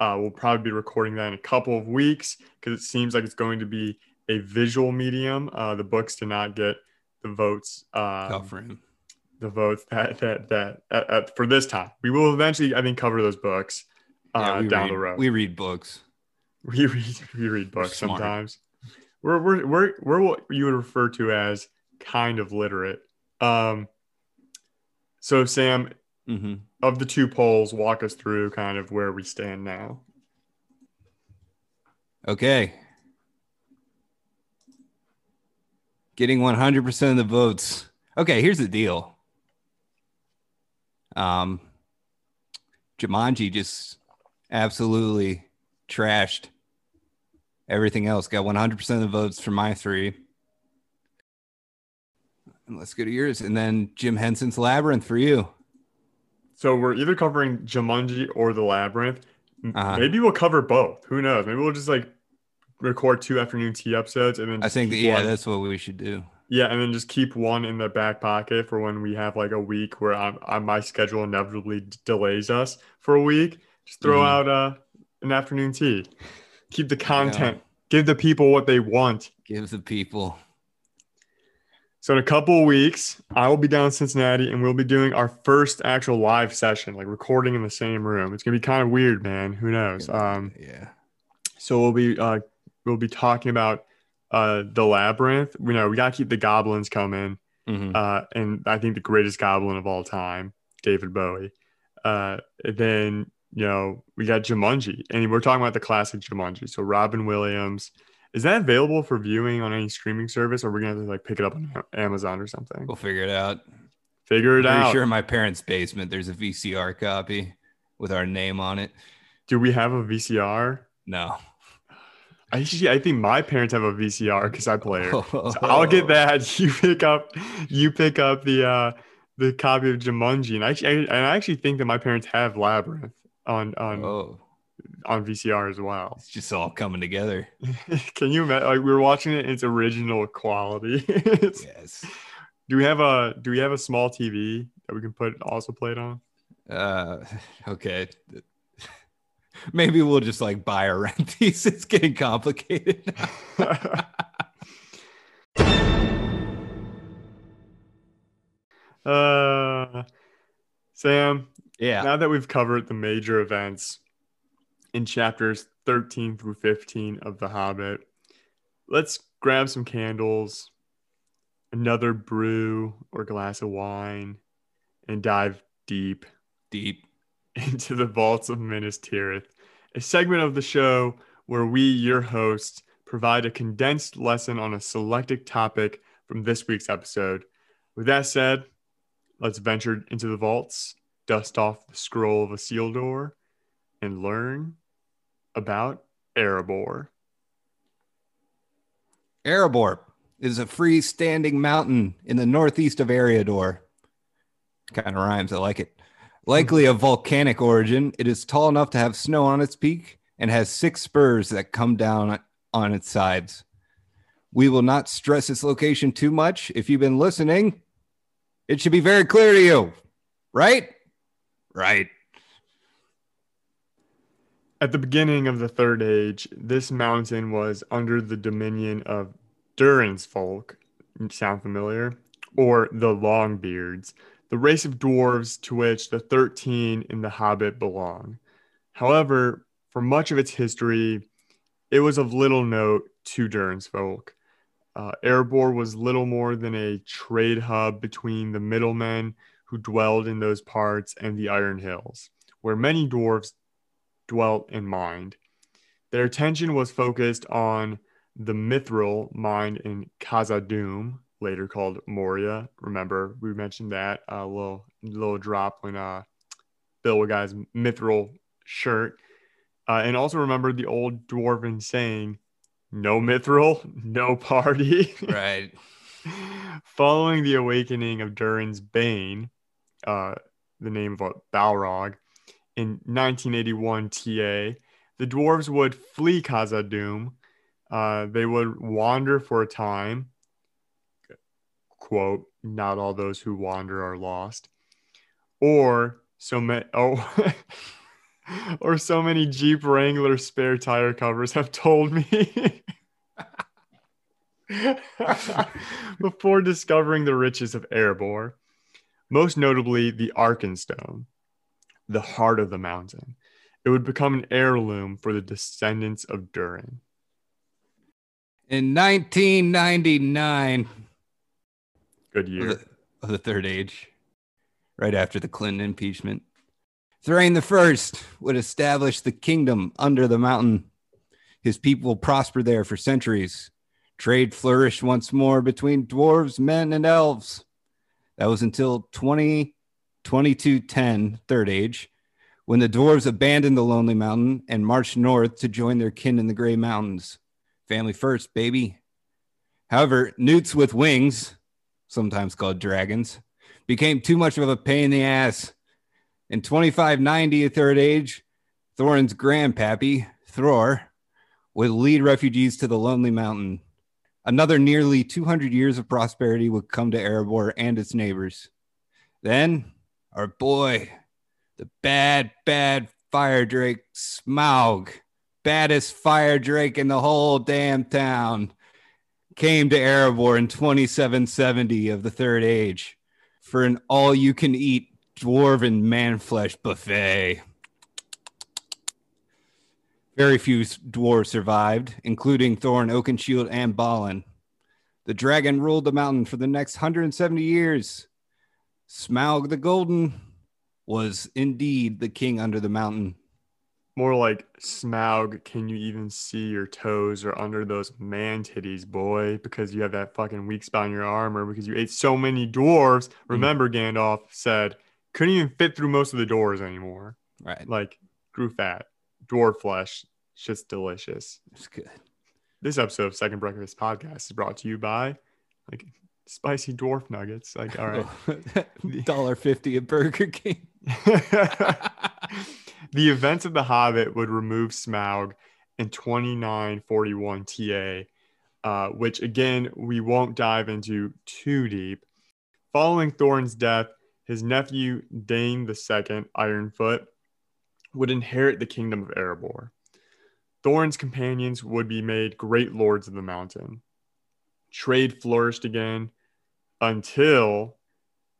Uh, we'll probably be recording that in a couple of weeks because it seems like it's going to be a visual medium. Uh, the books did not get the votes. Um, the votes that that that uh, uh, for this time. We will eventually, I think, cover those books uh, Yeah, we down read, the road. We read books. we read we read books smart. sometimes. We're we're we're we're what you would refer to as kind of literate. Um. So Sam, hmm of the two polls, walk us through kind of where we stand now. Okay. Getting 100% of the votes. Okay, here's the deal. Um, Jumanji just absolutely trashed everything else. Got 100% of the votes for my three. And let's go to yours. And then Jim Henson's Labyrinth for you. So we're either covering Jumanji or the Labyrinth. Uh-huh. Maybe we'll cover both. Who knows? Maybe we'll just like record two afternoon tea episodes and then I think, that, yeah, one- that's what we should do. Yeah, and then just keep one in the back pocket for when we have like a week where I'm, i my schedule inevitably d- delays us for a week. Just throw Mhm. out uh, an afternoon tea. Keep the content. Give the people what they want. Give the people. So in a couple of weeks, I will be down in Cincinnati and we'll be doing our first actual live session, like recording in the same room. It's gonna be kind of weird, man. Who knows? Um, yeah. So we'll be uh, we'll be talking about uh, the labyrinth. We know we gotta keep the goblins coming. Mhm. uh, and I think the greatest goblin of all time, David Bowie. Uh, then you know we got Jumanji, and we're talking about the classic Jumanji. So Robin Williams, is that available for viewing on any streaming service, or we're gonna have to like pick it up on Amazon or something? We'll figure it out. Figure it Pretty out. sure in my parents' basement there's a VCR copy with our name on it. Do we have a VCR? No. I actually, I think my parents have a VCR because I play it. So I'll get that. You pick up, you pick up the uh the copy of Jumanji, and I actually, and I actually think that my parents have Labyrinth on on Oh, on VCR as well. it's just all coming together. Can you imagine? Like we were watching it in its original quality. It's- Yes. do we have a Do we have a small TV that we can put also play it on? Uh, okay. Maybe we'll just like buy or rent these. It's getting complicated. uh, Sam, yeah. now that we've covered the major events in chapters 13 through 15 of The Hobbit, let's grab some candles, another brew or glass of wine, and dive deep Deep. into the vaults of Minas Tirith, a segment of the show where we, your hosts, provide a condensed lesson on a selected topic from this week's episode. With that said, let's venture into the vaults, dust off the scroll of a seal door, and learn about Erebor. Erebor is a freestanding mountain in the northeast of Eriador. Kind of rhymes. I like it. Likely of volcanic origin, it is tall enough to have snow on its peak and has six spurs that come down on its sides. We will not stress its location too much. If you've been listening, it should be very clear to you, right? Right. At the beginning of the Third Age, this mountain was under the dominion of Durin's folk. Sound familiar? Or the Longbeards, the race of dwarves to which the 13 in The Hobbit belong. However, for much of its history, it was of little note to Durin's folk. Uh, Erebor was little more than a trade hub between the middlemen who dwelled in those parts and the Iron Hills, where many dwarves dwelt in mind. Their attention was focused on the mithril mine in Khazad-dûm, later called Moria. Remember, we mentioned that a uh, little little drop when uh, Bill guy's mithril shirt. Uh, and also remember the old dwarven saying, no mithril, no party. Right. Following the awakening of Durin's Bane, uh, the name of a Balrog, in 1981 TA, the dwarves would flee Khazad-dûm. Uh, they would wander for a time. Quote, not all those who wander are lost. Or so many, oh, or so many Jeep Wrangler spare tire covers have told me. Before discovering the riches of Erebor, most notably the Arkenstone, the heart of the mountain, it would become an heirloom for the descendants of Durin. In 1999, good year of the, of the Third Age, right after the Clinton impeachment, Thrain the First would establish the kingdom under the mountain. His people prospered there for centuries. Trade flourished once more between dwarves, men, and elves. That was until 20, 2210, Third Age, when the dwarves abandoned the Lonely Mountain and marched north to join their kin in the Gray Mountains. Family first, baby. However, newts with wings, sometimes called dragons, became too much of a pain in the ass in 2590, Third Age, Thorin's grandpappy, Thrór, would lead refugees to the Lonely Mountain. Another nearly 200 years of prosperity would come to Erebor and its neighbors. Then, our boy, the bad, bad fire drake Smaug, baddest fire drake in the whole damn town, came to Erebor in 2770 of the Third Age for an all you can eat dwarven man flesh buffet. Very few dwarves survived, including Thorin Oakenshield and Balin. The dragon ruled the mountain for the next 170 years. Smaug the Golden was indeed the king under the mountain. More like Smaug, can you even see your toes or under those man titties, boy? Because you have that fucking weak spot in your armor because you ate so many dwarves. Mm. Remember, mm. Gandalf said, couldn't even fit through most of the doors anymore. Right. Like grew fat, dwarf flesh, just delicious. It's good. This episode of Second Breakfast Podcast is brought to you by like spicy dwarf nuggets. Like, all right, dollar fifty at Burger King. the events of the Hobbit would remove Smaug in 2941 TA, uh, which again we won't dive into too deep. Following Thorin's death, his nephew Dain II, Ironfoot, would inherit the kingdom of Erebor. Thorin's companions would be made great lords of the mountain. Trade flourished again until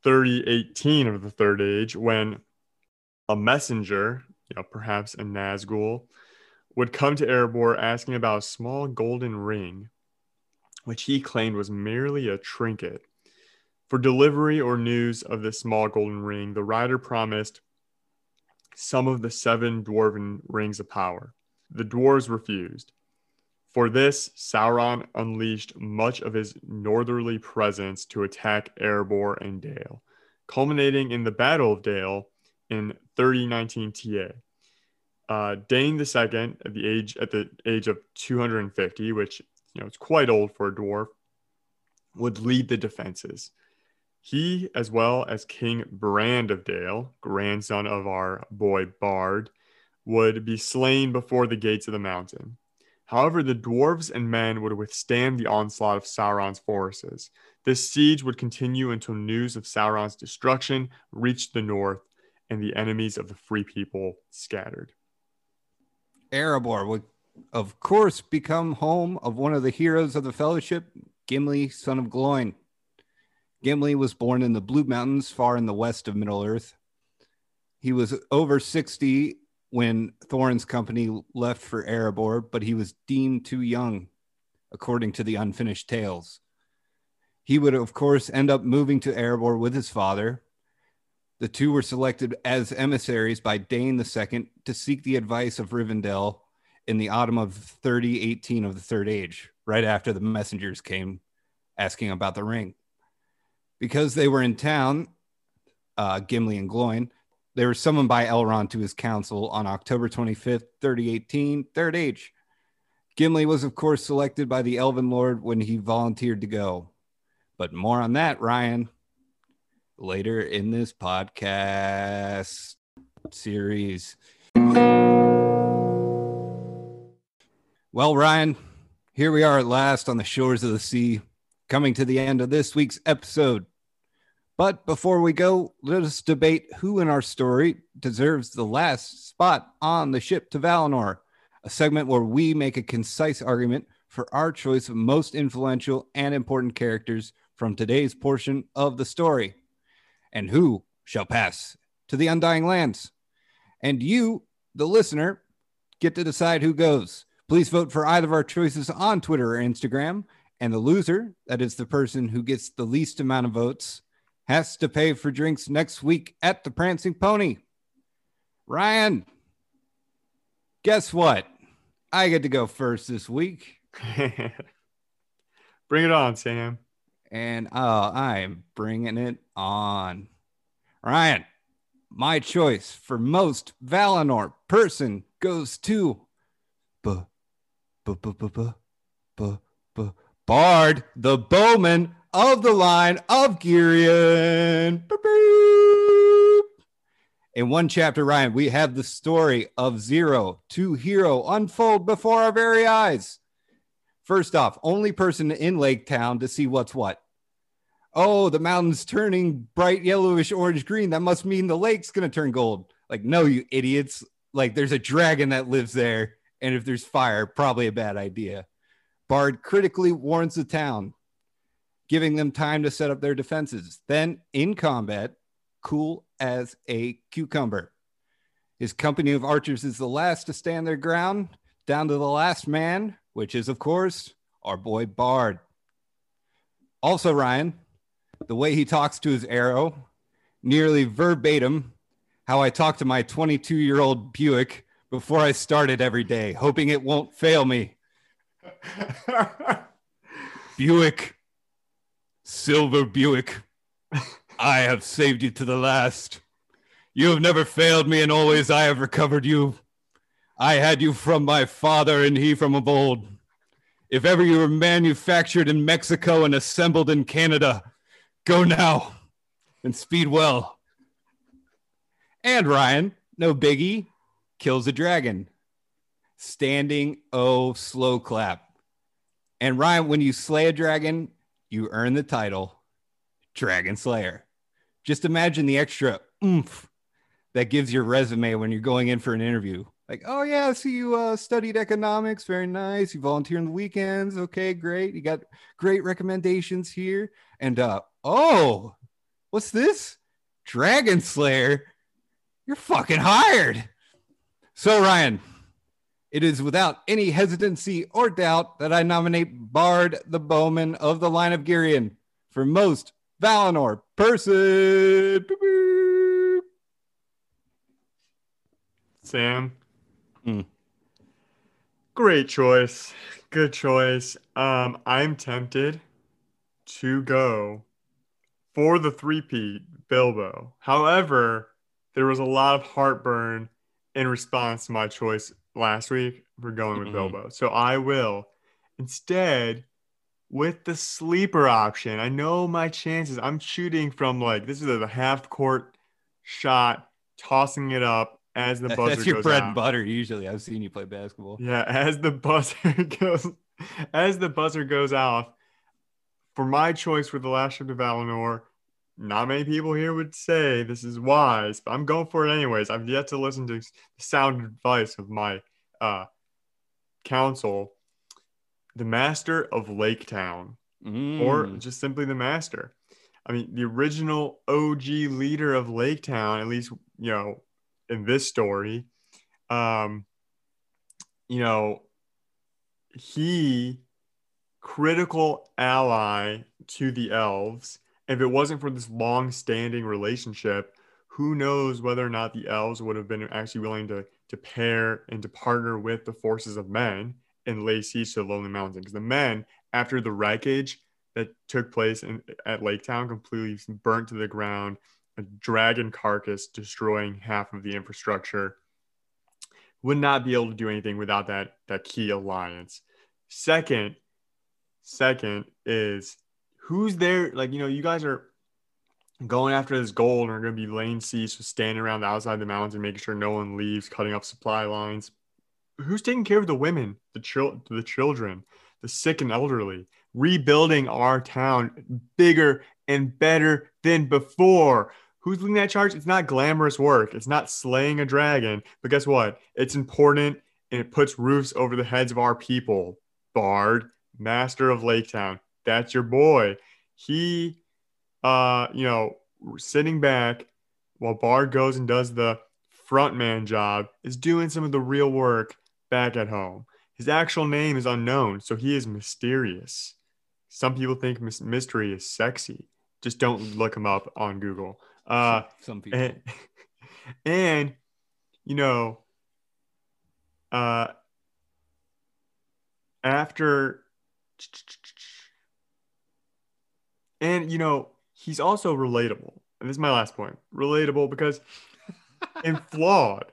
3018 of the Third Age, when a messenger, you know, perhaps a Nazgul, would come to Erebor asking about a small golden ring, which he claimed was merely a trinket for delivery or news of the small golden ring, the rider promised some of the seven dwarven rings of power. The dwarves refused. For this, Sauron unleashed much of his northerly presence to attack Erebor and Dale, culminating in the Battle of Dale in 3019 TA. Uh, Dain II, at the age at the age of 250, which you know it's quite old for a dwarf, would lead the defenses. He, as well as King Brand of Dale, grandson of our boy Bard, would be slain before the gates of the mountain. However, the dwarves and men would withstand the onslaught of Sauron's forces. This siege would continue until news of Sauron's destruction reached the north and the enemies of the free people scattered. Erebor would, of course, become home of one of the heroes of the Fellowship, Gimli, son of Gloin. Gimli was born in the Blue Mountains, far in the west of Middle Earth. He was over 60 when Thorin's company left for Erebor, but he was deemed too young, according to the unfinished tales. He would, of course, end up moving to Erebor with his father. The two were selected as emissaries by Dain II to seek the advice of Rivendell in the autumn of 3018 of the Third Age, right after the messengers came asking about the ring. Because they were in town, uh, Gimli and Gloin, they were summoned by Elrond to his council on October 25th, 3018, Third Age. Gimli was, of course, selected by the Elven Lord when he volunteered to go. But more on that, Ryan, later in this podcast series. Well, Ryan, here we are at last on the shores of the sea, coming to the end of this week's episode. But before we go, let us debate who in our story deserves the last spot on the ship to Valinor, a segment where we make a concise argument for our choice of most influential and important characters from today's portion of the story. And who shall pass to the Undying Lands? And you, the listener, get to decide who goes. Please vote for either of our choices on Twitter or Instagram. And the loser, that is the person who gets the least amount of votes, has to pay for drinks next week at the Prancing Pony. Ryan, guess what? I get to go first this week. Bring it on, Sam. And uh, I am bringing it on. Ryan, my choice for most Valinor person goes to Bard, the bowman of the line of Girion. In one chapter, Ryan, we have the story of Zero to Hero unfold before our very eyes. First off, only person in Lake Town to see what's what. Oh, the mountain's turning bright yellowish orange green. That must mean the lake's going to turn gold. Like, no, you idiots. Like, there's a dragon that lives there and if there's fire, probably a bad idea. Bard critically warns the town, giving them time to set up their defenses. Then, in combat, cool as a cucumber. His company of archers is the last to stand their ground, down to the last man, which is, of course, our boy Bard. Also, Ryan, the way he talks to his arrow, nearly verbatim, how I talk to my 22 year old Buick before I start it every day, hoping it won't fail me. Buick, Silver Buick, I have saved you to the last. You have never failed me, and always I have recovered you. I had you from my father, and he from of old. If ever you were manufactured in Mexico and assembled in Canada, go now and speed well. And Ryan, no biggie, kills a dragon. Standing O slow clap. And Ryan, when you slay a dragon, you earn the title Dragon Slayer. Just imagine the extra oomph that gives your resume when you're going in for an interview. Like, oh yeah, I see you uh, studied economics, very nice. You volunteer on the weekends, okay, great. You got great recommendations here, and uh, oh, what's this? Dragon Slayer, you're fucking hired. So, Ryan, it is without any hesitancy or doubt that I nominate Bard the Bowman of the line of Girion for most Valinor person. Sam. Mm. Great choice. Good choice. Um, I'm tempted to go for the three-peat Bilbo. However, there was a lot of heartburn in response to my choice last week for going with mm-hmm. Bilbo. So I will instead with the sleeper option. I know my chances. I'm shooting from like this is a half court shot, tossing it up as the buzzer That's your goes bread out. and butter. Usually, I've seen you play basketball. Yeah, as the buzzer goes, as the buzzer goes off, for my choice for the last ship of Valinor, not many people here would say this is wise, but I'm going for it anyways. I've yet to listen to the sound advice of my uh, counsel, the master of Lake Town, mm. or just simply the master. I mean, the original OG leader of Lake Town, at least, you know, in this story, um, you know, he critical ally to the elves. If it wasn't for this long-standing relationship, who knows whether or not the elves would have been actually willing to to pair and to partner with the forces of men and lay siege to the Lonely Mountain. Because the men, after the wreckage that took place in, at Lake Town, completely burnt to the ground, a dragon carcass destroying half of the infrastructure, would not be able to do anything without that that key alliance. Second, second is who's there? Like you know, you guys are going after this gold and are going to be laying siege, so standing around the outside the mountains and making sure no one leaves, cutting off supply lines. Who's taking care of the women, the chil- the children, the sick and elderly? Rebuilding our town bigger and better than before. Who's leading that charge? It's not glamorous work. It's not slaying a dragon. But guess what? It's important and it puts roofs over the heads of our people. Bard, master of Lake Town. That's your boy. He uh, you know, sitting back while Bard goes and does the front man job, is doing some of the real work back at home. His actual name is unknown, so he is mysterious. Some people think mystery is sexy. Just don't look him up on Google. Uh, some people. And, and you know, uh, after, and you know, he's also relatable. And this is my last point. Relatable because and flawed.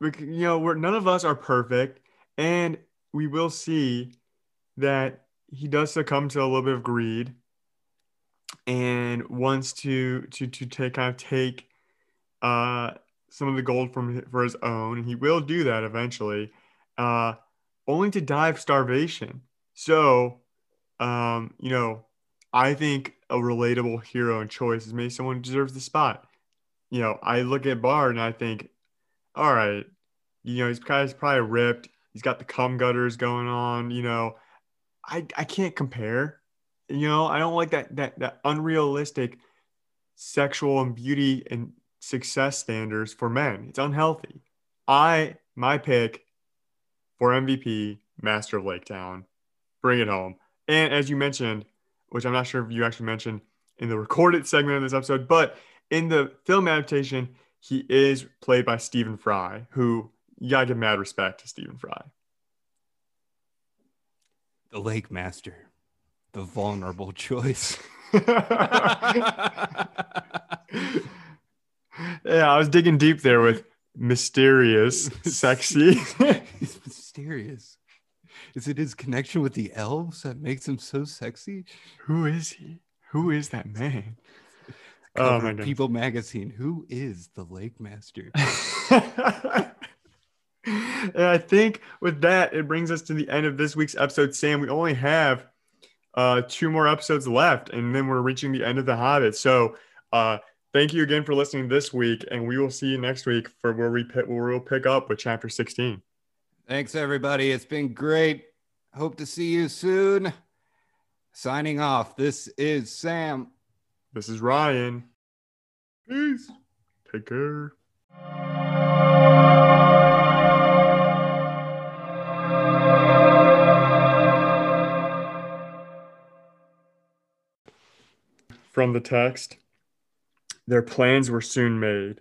We, You know, we're none of us are perfect, and we will see that he does succumb to a little bit of greed and wants to to to take kind of take uh some of the gold from for his own and he will do that eventually uh only to die of starvation so um you know i think a relatable hero and choice is maybe someone who deserves the spot. You know, I look at Bard and I think, all right, you know, he's kind probably ripped. He's got the cum gutters going on. You know, I I can't compare. You know, I don't like that that that unrealistic sexual and beauty and success standards for men. It's unhealthy. I my pick for MVP, Master of Lake Town. Bring it home. And as you mentioned, which I'm not sure if you actually mentioned in the recorded segment of this episode, but in the film adaptation, he is played by Stephen Fry, who you gotta give mad respect to Stephen Fry. The Lake Master, the vulnerable choice. yeah, I was digging deep there with mysterious, sexy. He's mysterious. Is it his connection with the elves that makes him so sexy? Who is he? Who is that man? oh my God. People magazine. Who is the Lake Master? and I think with that, it brings us to the end of this week's episode. Sam, we only have uh, two more episodes left, and then we're reaching the end of The Hobbit. So, uh, thank you again for listening this week, and we will see you next week for where we pick, where we'll pick up with chapter 16. Thanks, everybody. It's been great. Hope to see you soon. Signing off. This is Sam. This is Ryan. Peace. Take care. From the text, their plans were soon made,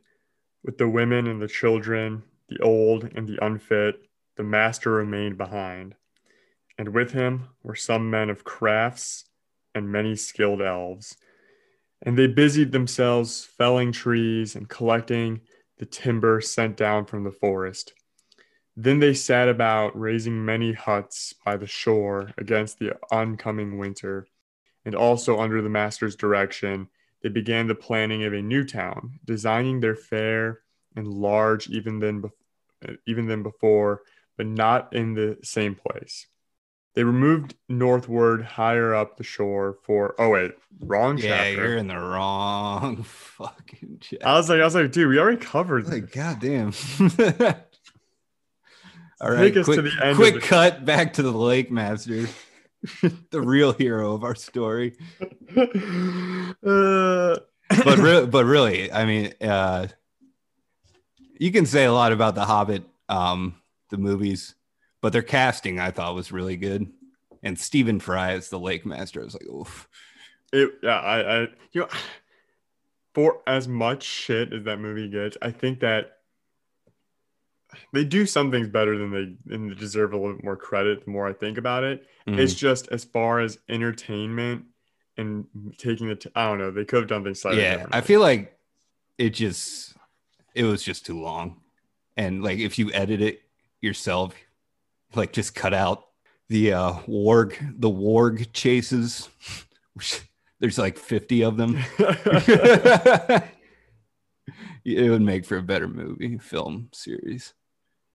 with the women and the children, the old and the unfit, the master remained behind, and with him were some men of crafts and many skilled elves. And they busied themselves felling trees and collecting the timber sent down from the forest. Then they sat about raising many huts by the shore against the oncoming winter. And also under the master's direction, they began the planning of a new town, designing their fair and large even than, even than before, but not in the same place. They removed northward higher up the shore for oh wait, wrong yeah, chapter. you're in the wrong fucking chapter. I was like, I was like, dude, we already covered like, goddamn. All right, quick, to the end quick the- cut back to the Lake Master, the real hero of our story. uh, but re- but really, I mean, uh, you can say a lot about the Hobbit um, the movies, but their casting I thought was really good. And Stephen Fry as the Lake Master, I was like, oof. It yeah, I, I you know for as much shit as that movie gets, I think that they do some things better than they and they deserve a little bit more credit the more I think about it. Mm. It's just as far as entertainment and taking the t- I don't know, they could have done things slightly yeah. I feel like it just it was just too long. And like if you edit it yourself, like just cut out the uh warg the warg chases. which There's like 50 of them. it would make for a better movie, film series.